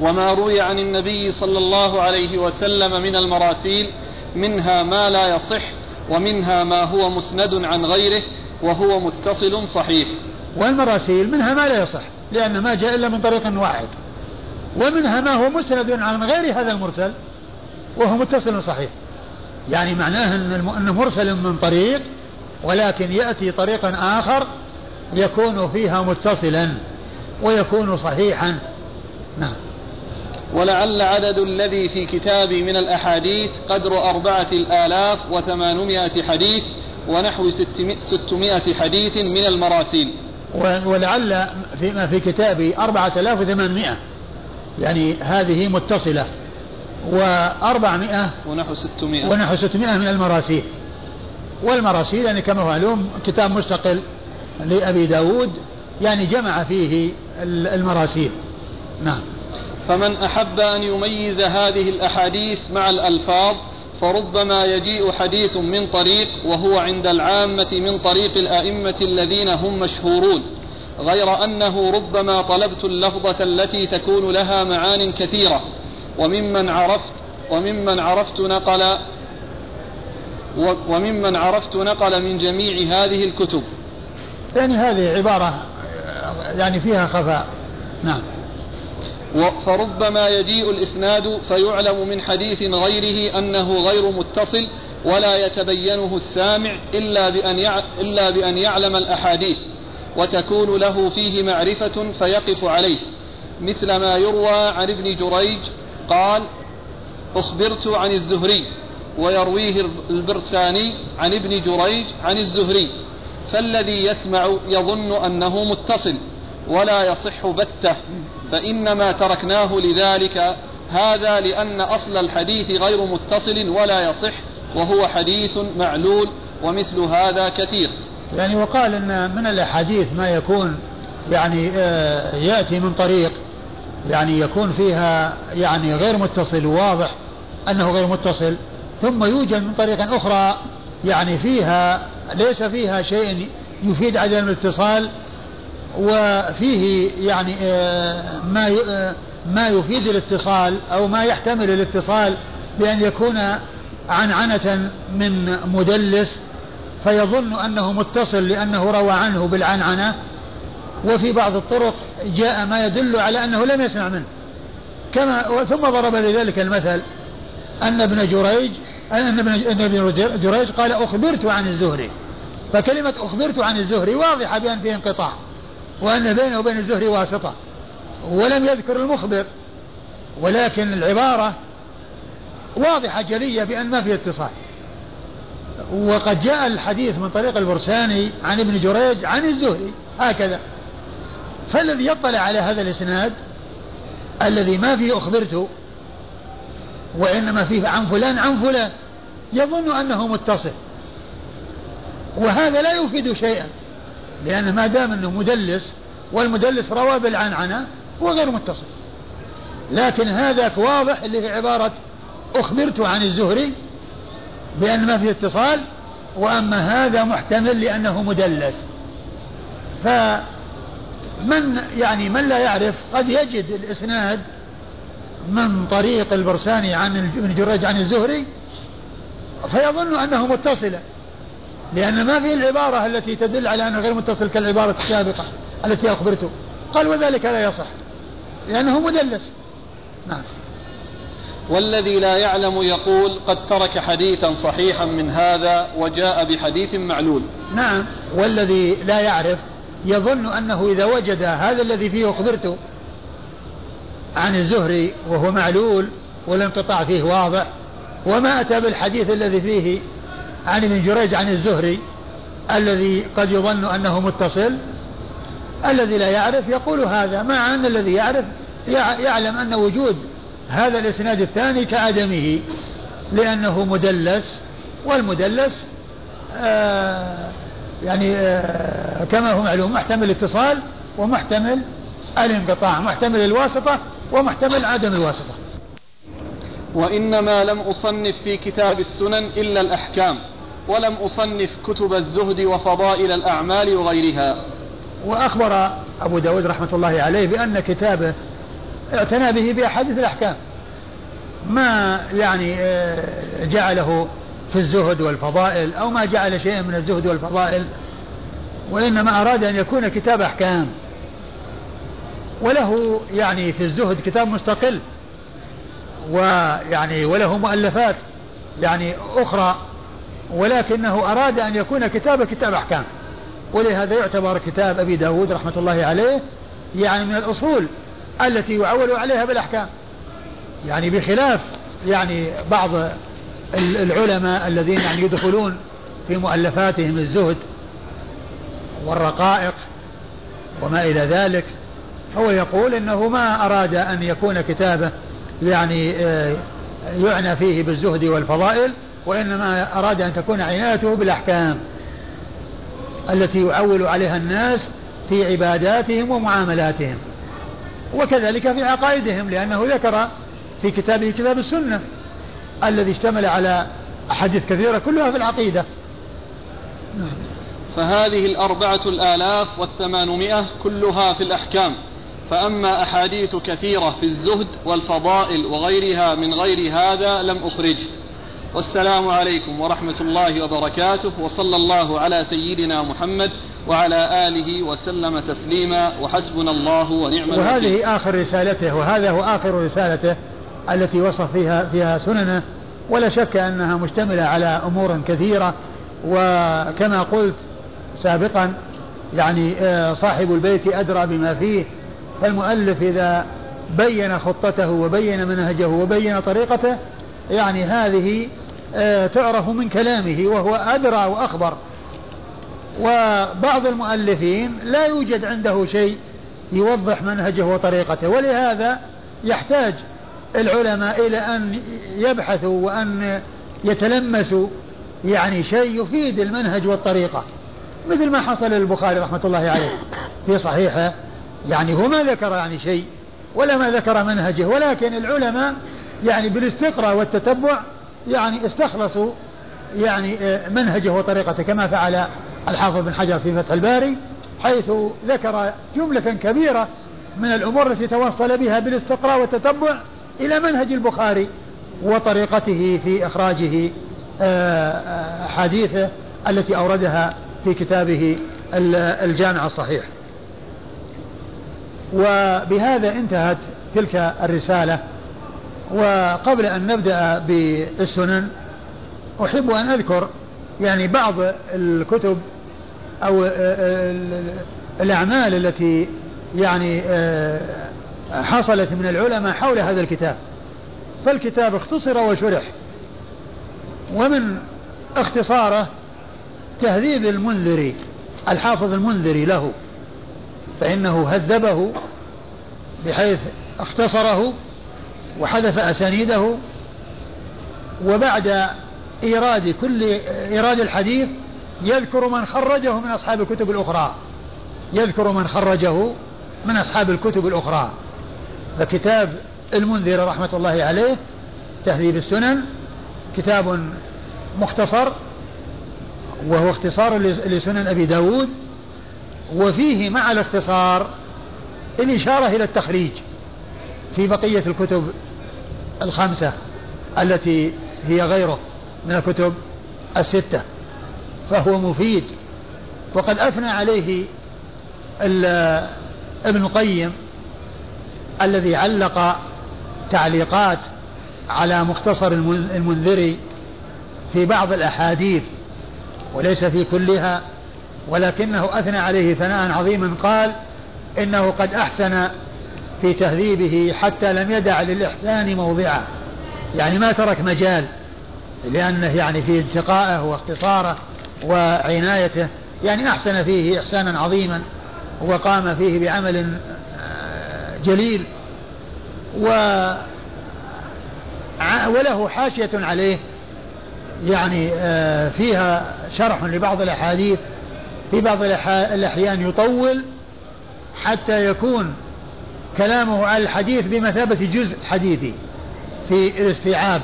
وما روي عن النبي صلى الله عليه وسلم من المراسيل منها ما لا يصح ومنها ما هو مسند عن غيره وهو متصل صحيح. والمراسيل منها ما لا يصح لأن ما جاء إلا من طريق واحد. ومنها ما هو مسند عن غير هذا المرسل وهو متصل صحيح. يعني معناه أنه مرسل من طريق ولكن يأتي طريقا آخر يكون فيها متصلا ويكون صحيحا. نعم. ولعل عدد الذي في كتابي من الأحاديث قدر أربعة الآلاف وثمانمائة حديث ونحو ستمائة حديث من المراسيل. ولعل فيما في كتابي أربعة آلاف وثمانمائة. يعني هذه متصلة. وأربعمائة ونحو ستمائة. ونحو ستمائة من المراسيل. والمراسيل يعني كما هو معلوم كتاب مستقل لأبي داود يعني جمع فيه المراسيل. نعم. فمن أحب أن يميز هذه الأحاديث مع الألفاظ فربما يجيء حديث من طريق وهو عند العامة من طريق الأئمة الذين هم مشهورون غير أنه ربما طلبت اللفظة التي تكون لها معان كثيرة. وممن عرفت وممن عرفت نقل وممن عرفت نقل من جميع هذه الكتب. يعني هذه عبارة يعني فيها خفاء. نعم. فربما يجيء الإسناد فيعلم من حديث غيره أنه غير متصل ولا يتبينه السامع إلا بأن إلا بأن يعلم الأحاديث وتكون له فيه معرفة فيقف عليه. مثل ما يروى عن ابن جريج قال أخبرت عن الزهري ويرويه البرساني عن ابن جريج عن الزهري فالذي يسمع يظن أنه متصل. ولا يصح بتة فإنما تركناه لذلك. هذا لأن أصل الحديث غير متصل ولا يصح وهو حديث معلول ومثل هذا كثير. يعني وقال أن من الأحاديث ما يكون يعني آه، يأتي من طريق يعني يكون فيها يعني غير متصل وواضح أنه غير متصل ثم يوجد من طريق أخرى يعني فيها ليس فيها شيء يفيد عدم الاتصال وفيه يعني آه، ما آه، ما يفيد الاتصال أو ما يحتمل الاتصال بأن يكون عنعنة من مدلس فيظن أنه متصل لأنه روى عنه بالعنعنة. وفي بعض الطرق جاء ما يدل على أنه لم يسمع منه. كما ثم ضرب لذلك المثل أن ابن جريج أن ابن جريج قال أخبرت عن الزهري. فكلمة أخبرت عن الزهري واضحة بأن فيه انقطاع. وأن بينه وبين الزهري واسطة ولم يذكر المخبر ولكن العبارة واضحة جلية بأن ما في اتصال. وقد جاء الحديث من طريق البرساني عن ابن جريج عن الزهري هكذا. فالذي يطلع على هذا الإسناد الذي ما فيه أخبرت وإنما فيه عن فلان عن فلان يظن أنه متصل. وهذا لا يفيد شيئا. لأن ما دام أنه مدلس والمدلس روى بالعنعنة هو غير متصل. لكن هذاك واضح اللي في عبارة أخبرت عن الزهري بأن ما فيه اتصال وأما هذا محتمل لأنه مدلس. فمن يعني من لا يعرف قد يجد الإسناد من طريق البرساني عن ابن جريج عن الزهري فيظن أنه متصلا لأن ما في العبارة التي تدل على أنه غير متصل كالعبارة السابقة التي أخبرته. قال وذلك لا يصح لأنه مدلس. نعم. والذي لا يعلم يقول قد ترك حديثا صحيحا من هذا وجاء بحديث معلول. نعم. والذي لا يعرف يظن أنه إذا وجد هذا الذي فيه أخبرته عن الزهري وهو معلول والانقطاع فيه واضح وما أتى بالحديث الذي فيه عن ابن جريج عن الزهري الذي قد يظن أنه متصل الذي لا يعرف يقول هذا مع أن الذي يعرف يعلم أن وجود هذا الإسناد الثاني كعدمه لأنه مدلس والمدلس آه يعني آه كما هو معلوم محتمل الاتصال ومحتمل الانقطاع محتمل الواسطة ومحتمل عدم الواسطة. وإنما لم أصنف في كتاب السنن إلا الأحكام ولم أصنف كتب الزهد وفضائل الأعمال وغيرها. وأخبر أبو داود رحمة الله عليه بأن كتابه اعتنى به بأحاديث الأحكام. ما يعني آه، جعله في الزهد والفضائل أو ما جعل شيئا من الزهد والفضائل وإنما أراد أن يكون كتاب أحكام. وله يعني في الزهد كتاب مستقل. ويعني وله مؤلفات يعني أخرى ولكنه أراد أن يكون كتاب كتاب أحكام. ولهذا يعتبر كتاب أبي داود رحمة الله عليه يعني من الأصول التي يعول عليها بالأحكام. يعني بخلاف يعني بعض العلماء الذين يعني يدخلون في مؤلفاتهم الزهد والرقائق وما إلى ذلك هو يقول إنه ما أراد أن يكون كتابه يعني آه، يعنى فيه بالزهد والفضائل وإنما أراد أن تكون عنايته بالأحكام التي يعول عليها الناس في عباداتهم ومعاملاتهم وكذلك في عقائدهم لأنه ذكر في كتابه كتاب السنة الذي اشتمل على أحاديث كثيرة كلها في العقيدة نعم. فهذه الأربعة الآلاف والثمانمائة كلها في الأحكام فأما أحاديث كثيرة في الزهد والفضائل وغيرها من غير هذا لم أخرجه. والسلام عليكم ورحمة الله وبركاته وصلى الله على سيدنا محمد وعلى آله وسلم تسليما وحسبنا الله ونعم الوكيل. وهذه آخر رسالته وهذا هو آخر رسالته التي وصف فيها فيها سننه. ولا شك أنها مشتملة على أمور كثيرة وكما قلت سابقا يعني آه، صاحب البيت أدرى بما فيه فالمؤلف إذا بين خطته وبين منهجه وبين طريقته يعني هذه آه، تعرف من كلامه وهو أدرى وأخبر. وبعض المؤلفين لا يوجد عنده شيء يوضح منهجه وطريقته ولهذا يحتاج العلماء إلى أن يبحثوا وأن يتلمسوا يعني شيء يفيد المنهج والطريقة. مثل ما حصل للبخاري رحمة الله عليه في صحيحه يعني هو ما ذكر يعني شيء ولا ما ذكر منهجه ولكن العلماء يعني بالاستقراء والتتبع يعني استخلصوا يعني آه، منهجه وطريقته كما فعل الحافظ بن حجر في فتح الباري حيث ذكر جملة كبيرة من الأمور التي توصل بها بالاستقراء والتتبع إلى منهج البخاري وطريقته في إخراجه آه، آه، أحاديثه التي أوردها في كتابه الجامع الصحيح. وبهذا انتهت تلك الرسالة. وقبل أن نبدأ بالسنن أحب أن أذكر يعني بعض الكتب أو الأعمال التي يعني حصلت من العلماء حول هذا الكتاب. فالكتاب اختصر وشرح ومن اختصاره تهذيب المنذري الحافظ المنذري له. فإنه هذبه بحيث اختصره وحذف أسانيده وبعد إيراد كل إيراد الحديث يذكر من خرجه من أصحاب الكتب الأخرى يذكر من خرجه من أصحاب الكتب الأخرى. فكتاب المنذر رحمة الله عليه تهذيب السنن كتاب مختصر وهو اختصار لسنن أبي داود. وفيه مع الاختصار الإشارة إلى التخريج في بقية الكتب الخمسة التي هي غيره من الكتب الستة فهو مفيد. وقد أثنى عليه ابن القيم الذي علق تعليقات على مختصر المنذري في بعض الأحاديث وليس في كلها ولكنه أثنى عليه ثناء عظيما. قال إنه قد أحسن في تهذيبه حتى لم يدع للإحسان موضعا. يعني ما ترك مجال لأنه يعني في انتقائه واختصاره وعنايته. يعني أحسن فيه إحسانا عظيما وقام فيه بعمل آه، جليل. و وله حاشية عليه. يعني آه، فيها شرح لبعض الأحاديث في بعض الأحيان يطول حتى يكون كلامه على الحديث بمثابة جزء حديثي في الاستيعاب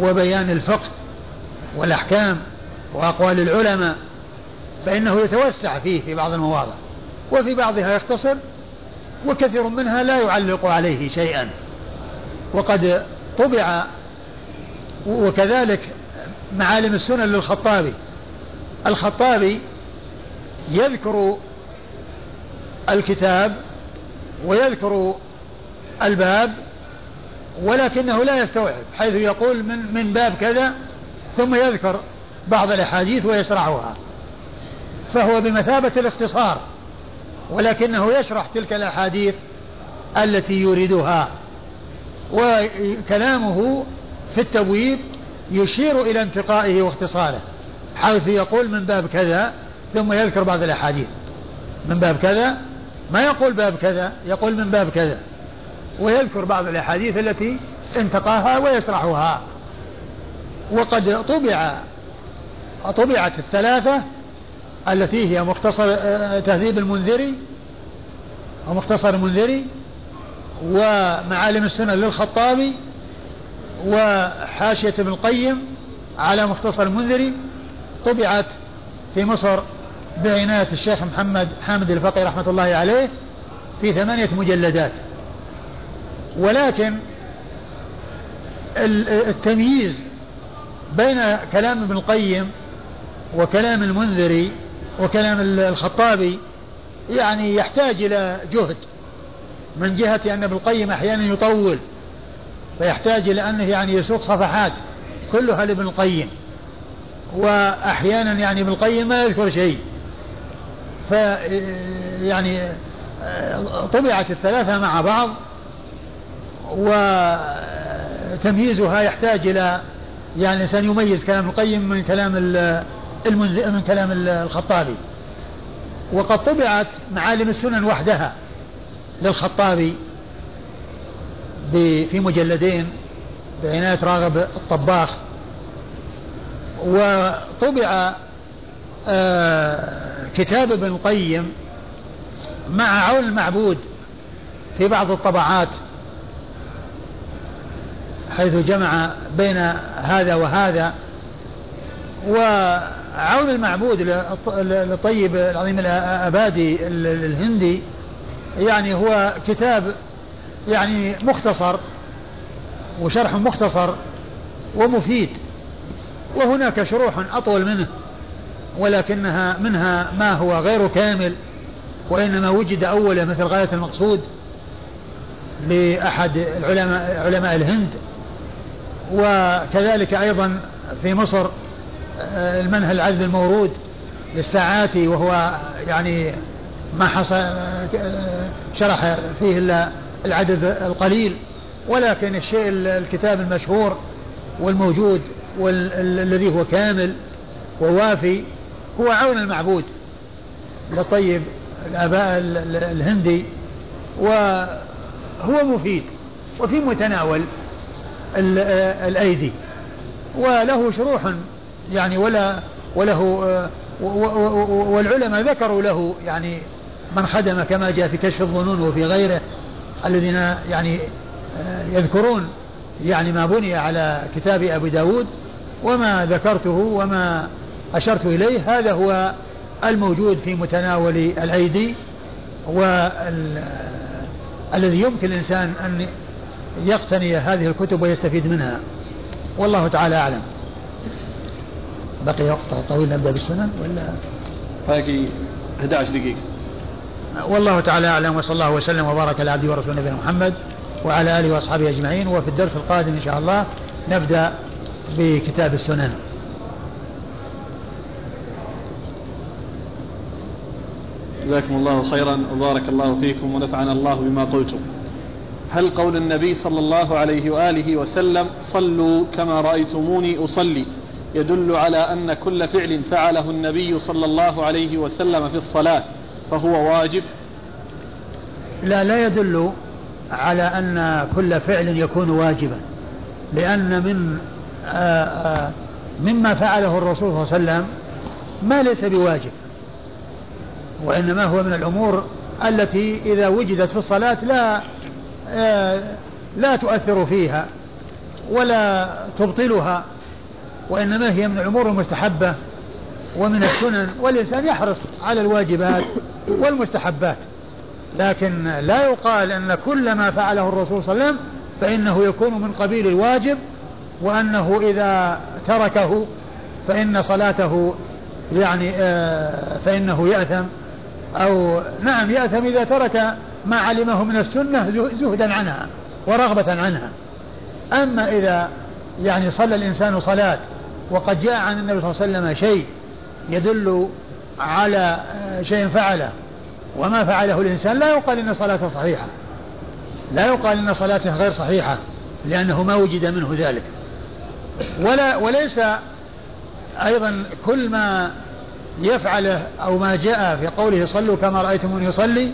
وبيان الفقه والأحكام وأقوال العلماء فإنه يتوسع فيه في بعض المواضع وفي بعضها يختصر وكثير منها لا يعلق عليه شيئا. وقد طبع وكذلك معالم السنن للخطابي. الخطابي يذكر الكتاب ويذكر الباب ولكنه لا يستوعب حيث يقول من من باب كذا ثم يذكر بعض الأحاديث ويشرحها. فهو بمثابة الاختصار ولكنه يشرح تلك الأحاديث التي يريدها. وكلامه في التبويب يشير إلى انتقائه واختصاره حيث يقول من باب كذا ثم يذكر بعض الأحاديث. من باب كذا؟ ما يقول باب كذا؟ يقول من باب كذا. ويذكر بعض الأحاديث التي انتقاها ويشرحها. وقد طبع طبعت الثلاثة التي هي مختصر آه، تهذيب المنذري أو مختصر المنذري ومعالم السنة للخطابي وحاشية ابن القيم على مختصر المنذري. طبعت في مصر بعناية الشيخ محمد حامد الفقي رحمة الله عليه في ثمانية مجلدات. ولكن التمييز بين كلام ابن القيم وكلام المنذري وكلام الخطابي يعني يحتاج إلى جهد من جهة أن ابن القيم أحيانا يطول فيحتاج إلى أنه يعني يسوق صفحات كلها لابن القيم. وأحيانا يعني ابن القيم ما يذكر شيء. ف يعني طبعت الثلاثة مع بعض وتمييزها يحتاج إلى يعني الإنسان يميز كلام القيم من كلام من كلام الخطابي. وقد طبعت معالم السنن وحدها للخطابي في مجلدين بعناية راغب الطباخ. وطبع آه، كتاب ابن القيم مع عون المعبود في بعض الطبعات حيث جمع بين هذا وهذا وعون المعبود للطيب العظيم الأبادي الهندي يعني هو كتاب يعني مختصر وشرح مختصر ومفيد وهناك شروح أطول منه. ولكنها منها ما هو غير كامل وإنما وجد أولا مثل غاية المقصود لأحد العلماء علماء الهند وكذلك أيضا في مصر آه، المنهل العدد المورود للساعاتي وهو يعني ما حصل آه، شرح فيه إلا العدد القليل ولكن الشيء الكتاب المشهور والموجود والذي هو كامل ووافي هو عون المعبود. لطيب الآباء الهندي وهو مفيد وفي متناول الأيدي وله شروح يعني ولا وله والعلماء ذكروا له يعني من خدم كما جاء في كشف الظنون وفي غيره الذين يعني يذكرون يعني ما بني على كتاب أبي داود وما ذكرته وما أشرت إليه. هذا هو الموجود في متناول الأيدي والذي يمكن الإنسان أن يقتني هذه الكتب ويستفيد منها. والله تعالى أعلم. بقي وقت طويل نبدأ بالسنن ولا؟ باقي 11 دقيقة. والله تعالى أعلم وصلى الله وسلم وبارك على عبده ورسوله نبينا محمد وعلى آله وأصحابه أجمعين. وفي الدرس القادم إن شاء الله نبدأ بكتاب السنن. جزاكم الله خيرا وبارك الله فيكم ونفعنا الله بما قلتم. هل قول النبي صلى الله عليه وآله وسلم صلوا كما رأيتموني أصلي؟ يدل على أن كل فعل فعله النبي صلى الله عليه وسلم في الصلاة فهو واجب؟ لا لا يدل على أن كل فعل يكون واجبا لأن من آآ آآ مما فعله الرسول صلى الله عليه وسلم ما ليس بواجب. وإنما هو من الأمور التي إذا وجدت في الصلاة لا لا تؤثر فيها ولا تبطلها وإنما هي من الأمور المستحبة ومن السنن والإنسان يحرص على الواجبات والمستحبات. لكن لا يقال أن كل ما فعله الرسول صلى الله عليه وسلم فإنه يكون من قبيل الواجب وأنه إذا تركه فإن صلاته يعني آه، فإنه يأثم. أو نعم يأثم إذا ترك ما علمه من السنة زهدا عنها ورغبة عنها. أما إذا يعني صلى الإنسان صلاة وقد جاء عن النبي صلى الله عليه وسلم شيء يدل على شيء فعله وما فعله الإنسان لا يقال إن صلاته صحيحة. لا يقال إن صلاته غير صحيحة لأنه ما وجد منه ذلك. ولا وليس أيضا كل ما يفعله أو ما جاء في قوله صلوا كما رأيتموني يصلي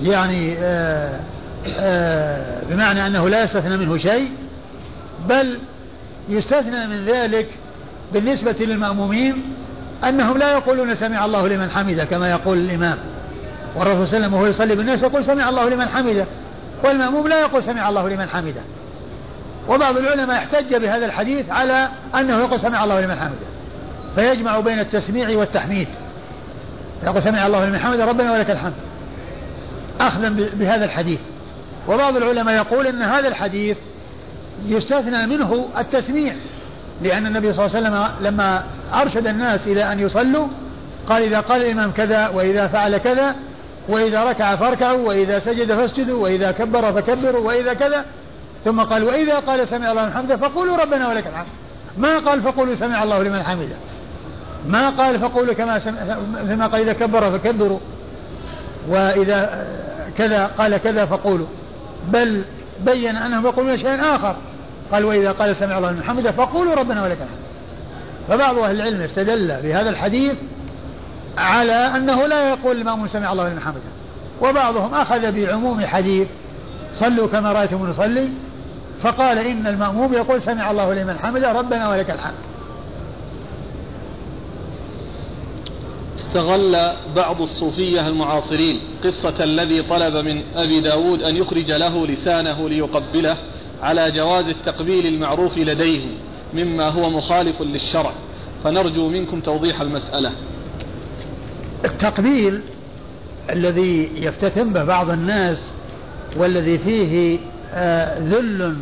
يعني آآ آآ بمعنى أنه لا يستثنى منه شيء بل يستثنى من ذلك بالنسبة للمأمومين أنهم لا يقولون سمع الله لمن حمده كما يقول الإمام. والرسول صلى الله عليه وسلم وهو يصلي بالناس يقول سمع الله لمن حمده والمأموم لا يقول سمع الله لمن حمده. وبعض العلماء احتج بهذا الحديث على أنه يقول سمع الله لمن حمده. فيجمع بين التسميع والتحميد. يقول سمع الله لمن حمده ربنا ولك الحمد. أخذا بهذا الحديث. وبعض العلماء يقول أن هذا الحديث يستثنى منه التسميع لأن النبي صلى الله عليه وسلم لما أرشد الناس إلى أن يصلوا قال إذا قال الإمام كذا وإذا فعل كذا وإذا ركع فاركعوا وإذا سجد فاسجدوا وإذا كبر فكبروا وإذا كذا. ثم قال وإذا قال سمع الله لمن حمده فقولوا ربنا ولك الحمد. ما قال فقولوا سمع الله لمن حمده. ما قال فقولوا كما سمع فيما قال إذا كبر فكبروا. وإذا كذا قال كذا فقولوا. بل بين أنهم يقولون شيئا آخر. قال وإذا قال سمع الله لمن حمده فقولوا ربنا ولك الحمد. فبعض أهل العلم استدل بهذا الحديث على أنه لا يقول الإمام سمع الله لمن حمده. وبعضهم أخذ بعموم حديث صلوا كما رأيتم نصلي. فقال إن المأموم يقول سمع الله لمن حمده ربنا ولك الحمد. استغل بعض الصوفية المعاصرين قصة الذي طلب من أبي داود أن يخرج له لسانه ليقبله على جواز التقبيل المعروف لديهم مما هو مخالف للشرع. فنرجو منكم توضيح المسألة. التقبيل الذي يفتتن به بعض الناس والذي فيه آه، ذل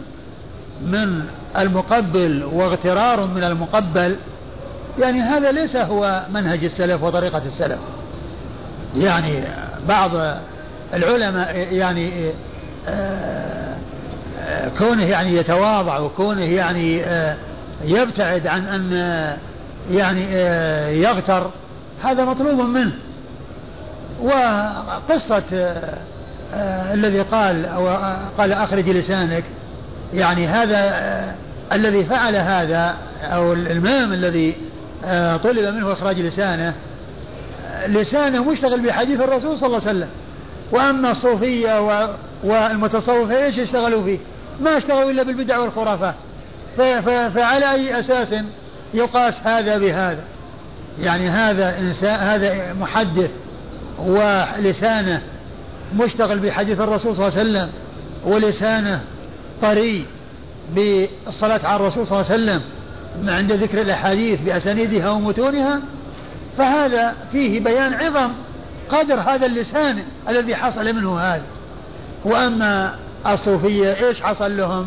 من المقبل واغترار من المقبل يعني هذا ليس هو منهج السلف وطريقة السلف. يعني بعض العلماء يعني آه، آه، كونه يعني يتواضع وكونه يعني يبتعد عن أن يعني يغتر هذا مطلوب منه. وقصة آه، آه، الذي قال آه، قال أخرج لسانك يعني هذا الذي فعل هذا أو الإمام الذي طلب منه إخراج لسانه. لسانه مشتغل بحديث الرسول صلى الله عليه وسلم. وأما الصوفية والمتصوفة إيش اشتغلوا فيه؟ ما اشتغلوا إلا بالبدع والخرافات. فعلى أي أساس يقاس هذا بهذا؟ يعني هذا إنسان هذا محدث ولسانه مشتغل بحديث الرسول صلى الله عليه وسلم ولسانه طري بالصلاة على الرسول صلى الله عليه وسلم. عند ذكر الأحاديث بأسانيدها ومتونها فهذا فيه بيان عظم قدر هذا اللسان الذي حصل منه هذا. وأما الصوفية إيش حصل لهم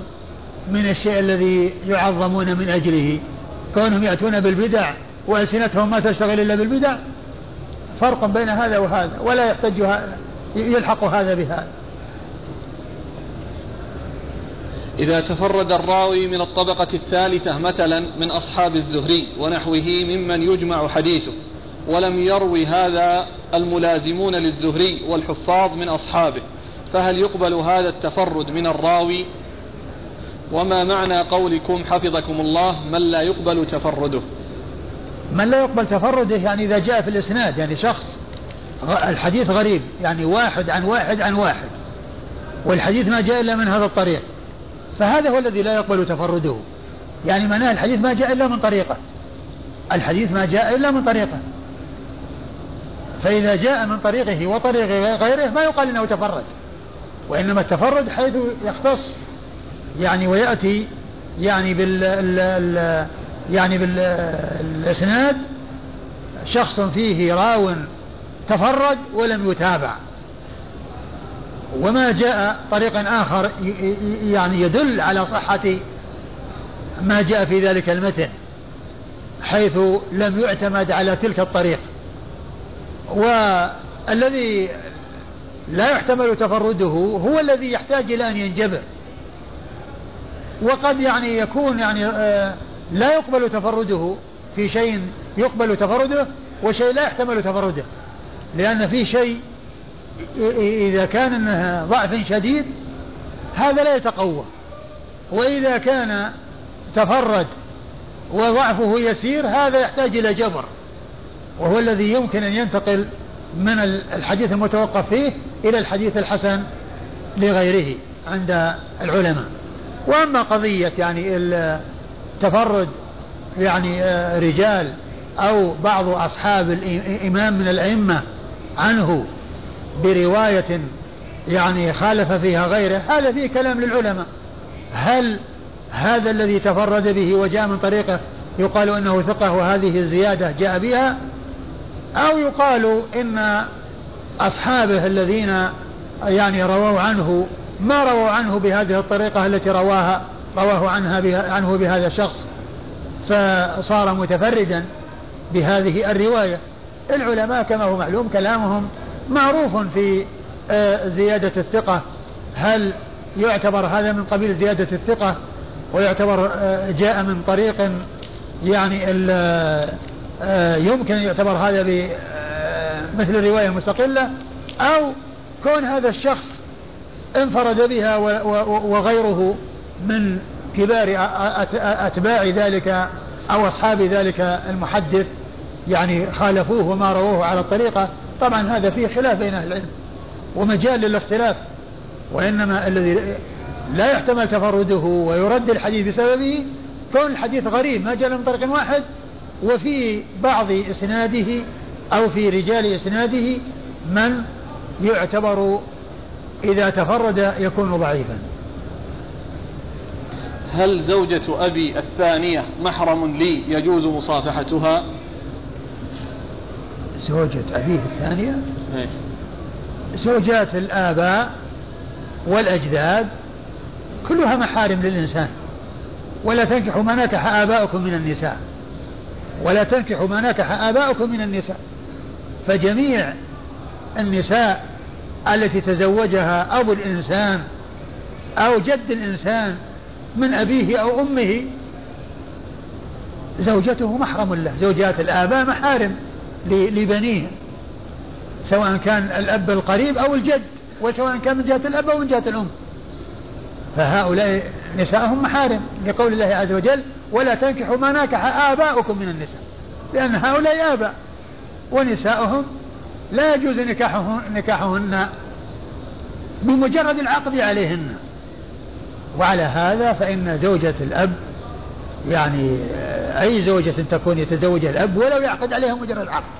من الشيء الذي يعظمون من أجله؟ كونهم يأتون بالبدع وألسنتهم ما تشتغل إلا بالبدع؟ فرق بين هذا وهذا ولا يحتج يلحق هذا بهذا. إذا تفرد الراوي من الطبقة الثالثة مثلا من أصحاب الزهري ونحوه ممن يجمع حديثه ولم يروي هذا الملازمون للزهري والحفاظ من أصحابه فهل يقبل هذا التفرد من الراوي؟ وما معنى قولكم حفظكم الله من لا يقبل تفرده؟ من لا يقبل تفرده يعني إذا جاء في الإسناد يعني شخص الحديث غريب يعني واحد عن واحد عن واحد والحديث ما جاء إلا من هذا الطريق. فهذا هو الذي لا يقبل تفرده. يعني معناه الحديث ما جاء إلا من طريقة. الحديث ما جاء إلا من طريقة. فإذا جاء من طريقه وطريق غيره ما يقال إنه تفرد. وإنما التفرد حيث يختص يعني ويأتي يعني بال ال يعني بالإسناد شخص فيه راو تفرد ولم يتابع. وما جاء طريق آخر يعني يدل على صحة ما جاء في ذلك المتن حيث لم يعتمد على تلك الطريق. والذي لا يحتمل تفرده هو الذي يحتاج إلى أن ينجبر. وقد يعني يكون يعني آه، لا يقبل تفرده في شيء يقبل تفرده وشيء لا يحتمل تفرده لأن في شيء إذا كان ضعف شديد هذا لا يتقوى. وإذا كان تفرد وضعفه يسير هذا يحتاج إلى جبر. وهو الذي يمكن أن ينتقل من الحديث المتوقف فيه إلى الحديث الحسن لغيره عند العلماء. وأما قضية يعني التفرد يعني آه، رجال أو بعض أصحاب الإمام من الأئمة عنه برواية يعني خالف فيها غيره هذا فيه كلام للعلماء. هل هذا الذي تفرد به وجاء من طريقه يقال إنه ثقة وهذه الزيادة جاء بها؟ أو يقال إن أصحابه الذين يعني رووا عنه ما رووا عنه بهذه الطريقة التي رواها رواه عنها بها عنه بهذا الشخص فصار متفردا بهذه الرواية. العلماء كما هو معلوم كلامهم معروف في آه، زيادة الثقة. هل يعتبر هذا من قبيل زيادة الثقة؟ ويعتبر آه، جاء من طريق يعني آه، يمكن يعتبر هذا مثل الرواية المستقلة أو كون هذا الشخص انفرد بها وغيره من كبار أتباع ذلك أو أصحاب ذلك المحدث يعني خالفوه وما رووه على الطريقة. طبعا هذا فيه خلاف بين أهل العلم ومجال للاختلاف وإنما الذي لا يحتمل تفرده ويرد الحديث بسببه كون الحديث غريب ما جاء من طريق واحد وفي بعض إسناده أو في رجال إسناده من يعتبر إذا تفرد يكون ضعيفا. هل زوجة أبي الثانية محرم لي يجوز مصافحتها؟ زوجة أبيه الثانية. إيه. زوجات الآباء والأجداد كلها محارم للإنسان. ولا تنكحوا ما نكح آباؤكم من النساء. ولا تنكحوا ما نكح آباؤكم من النساء. فجميع النساء التي تزوجها أبو الإنسان أو جد الإنسان من أبيه أو أمه زوجته محرم له. زوجات الآباء محارم. لبنيه سواء كان الأب القريب أو الجد وسواء كان من جهة الأب أو من جهة الأم. فهؤلاء نساءهم محارم لقول الله عز وجل ولا تنكحوا ما ناكح آباؤكم من النساء. لأن هؤلاء آباء ونساؤهم لا يجوز نكاحه نكاحهن بمجرد العقد عليهن. وعلى هذا فإن زوجة الأب يعني أي زوجة تكون يتزوجها الأب ولو يعقد عليها مجرد عقد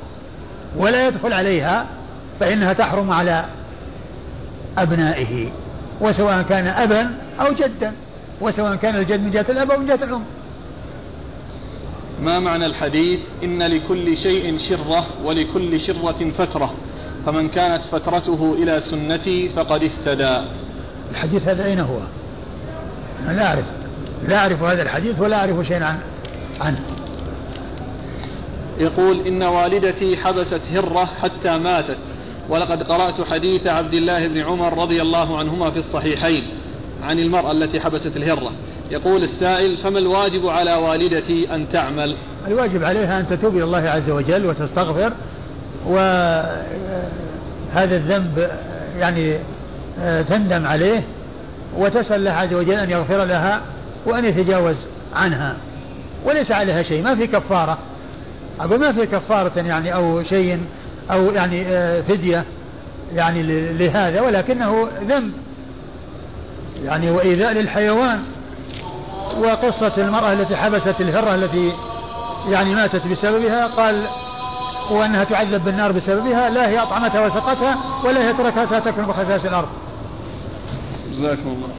ولا يدخل عليها فإنها تحرم على أبنائه وسواء كان أبا أو جدا وسواء كان الجد من جهة الأب أو من جهة الأم. ما معنى الحديث؟ إن لكل شيء شرة ولكل شرة فترة. فمن كانت فترته إلى سنتي فقد اهتدى الحديث هذا أين هو؟ أنا لا أعرف. لا أعرف هذا الحديث ولا أعرف شيئا عن عنه. يقول إن والدتي حبست هرة حتى ماتت ولقد قرأت حديث عبد الله بن عمر رضي الله عنهما في الصحيحين عن المرأة التي حبست الهرة. يقول السائل فما الواجب على والدتي أن تعمل؟ الواجب عليها أن تتوب إلى الله عز وجل وتستغفر وهذا الذنب يعني تندم عليه وتسأل الله عز وجل أن يغفر لها وأن يتجاوز عنها وليس عليها شيء ما في كفارة. أقول ما في كفارة يعني أو شيء أو يعني فدية يعني لهذا ولكنه ذنب. يعني وإيذاء للحيوان وقصة المرأة التي حبست الهرة التي يعني ماتت بسببها قال وأنها تعذب بالنار بسببها لا هي أطعمتها وسقتها ولا هي تركتها تكون بخساس الأرض. جزاكم الله.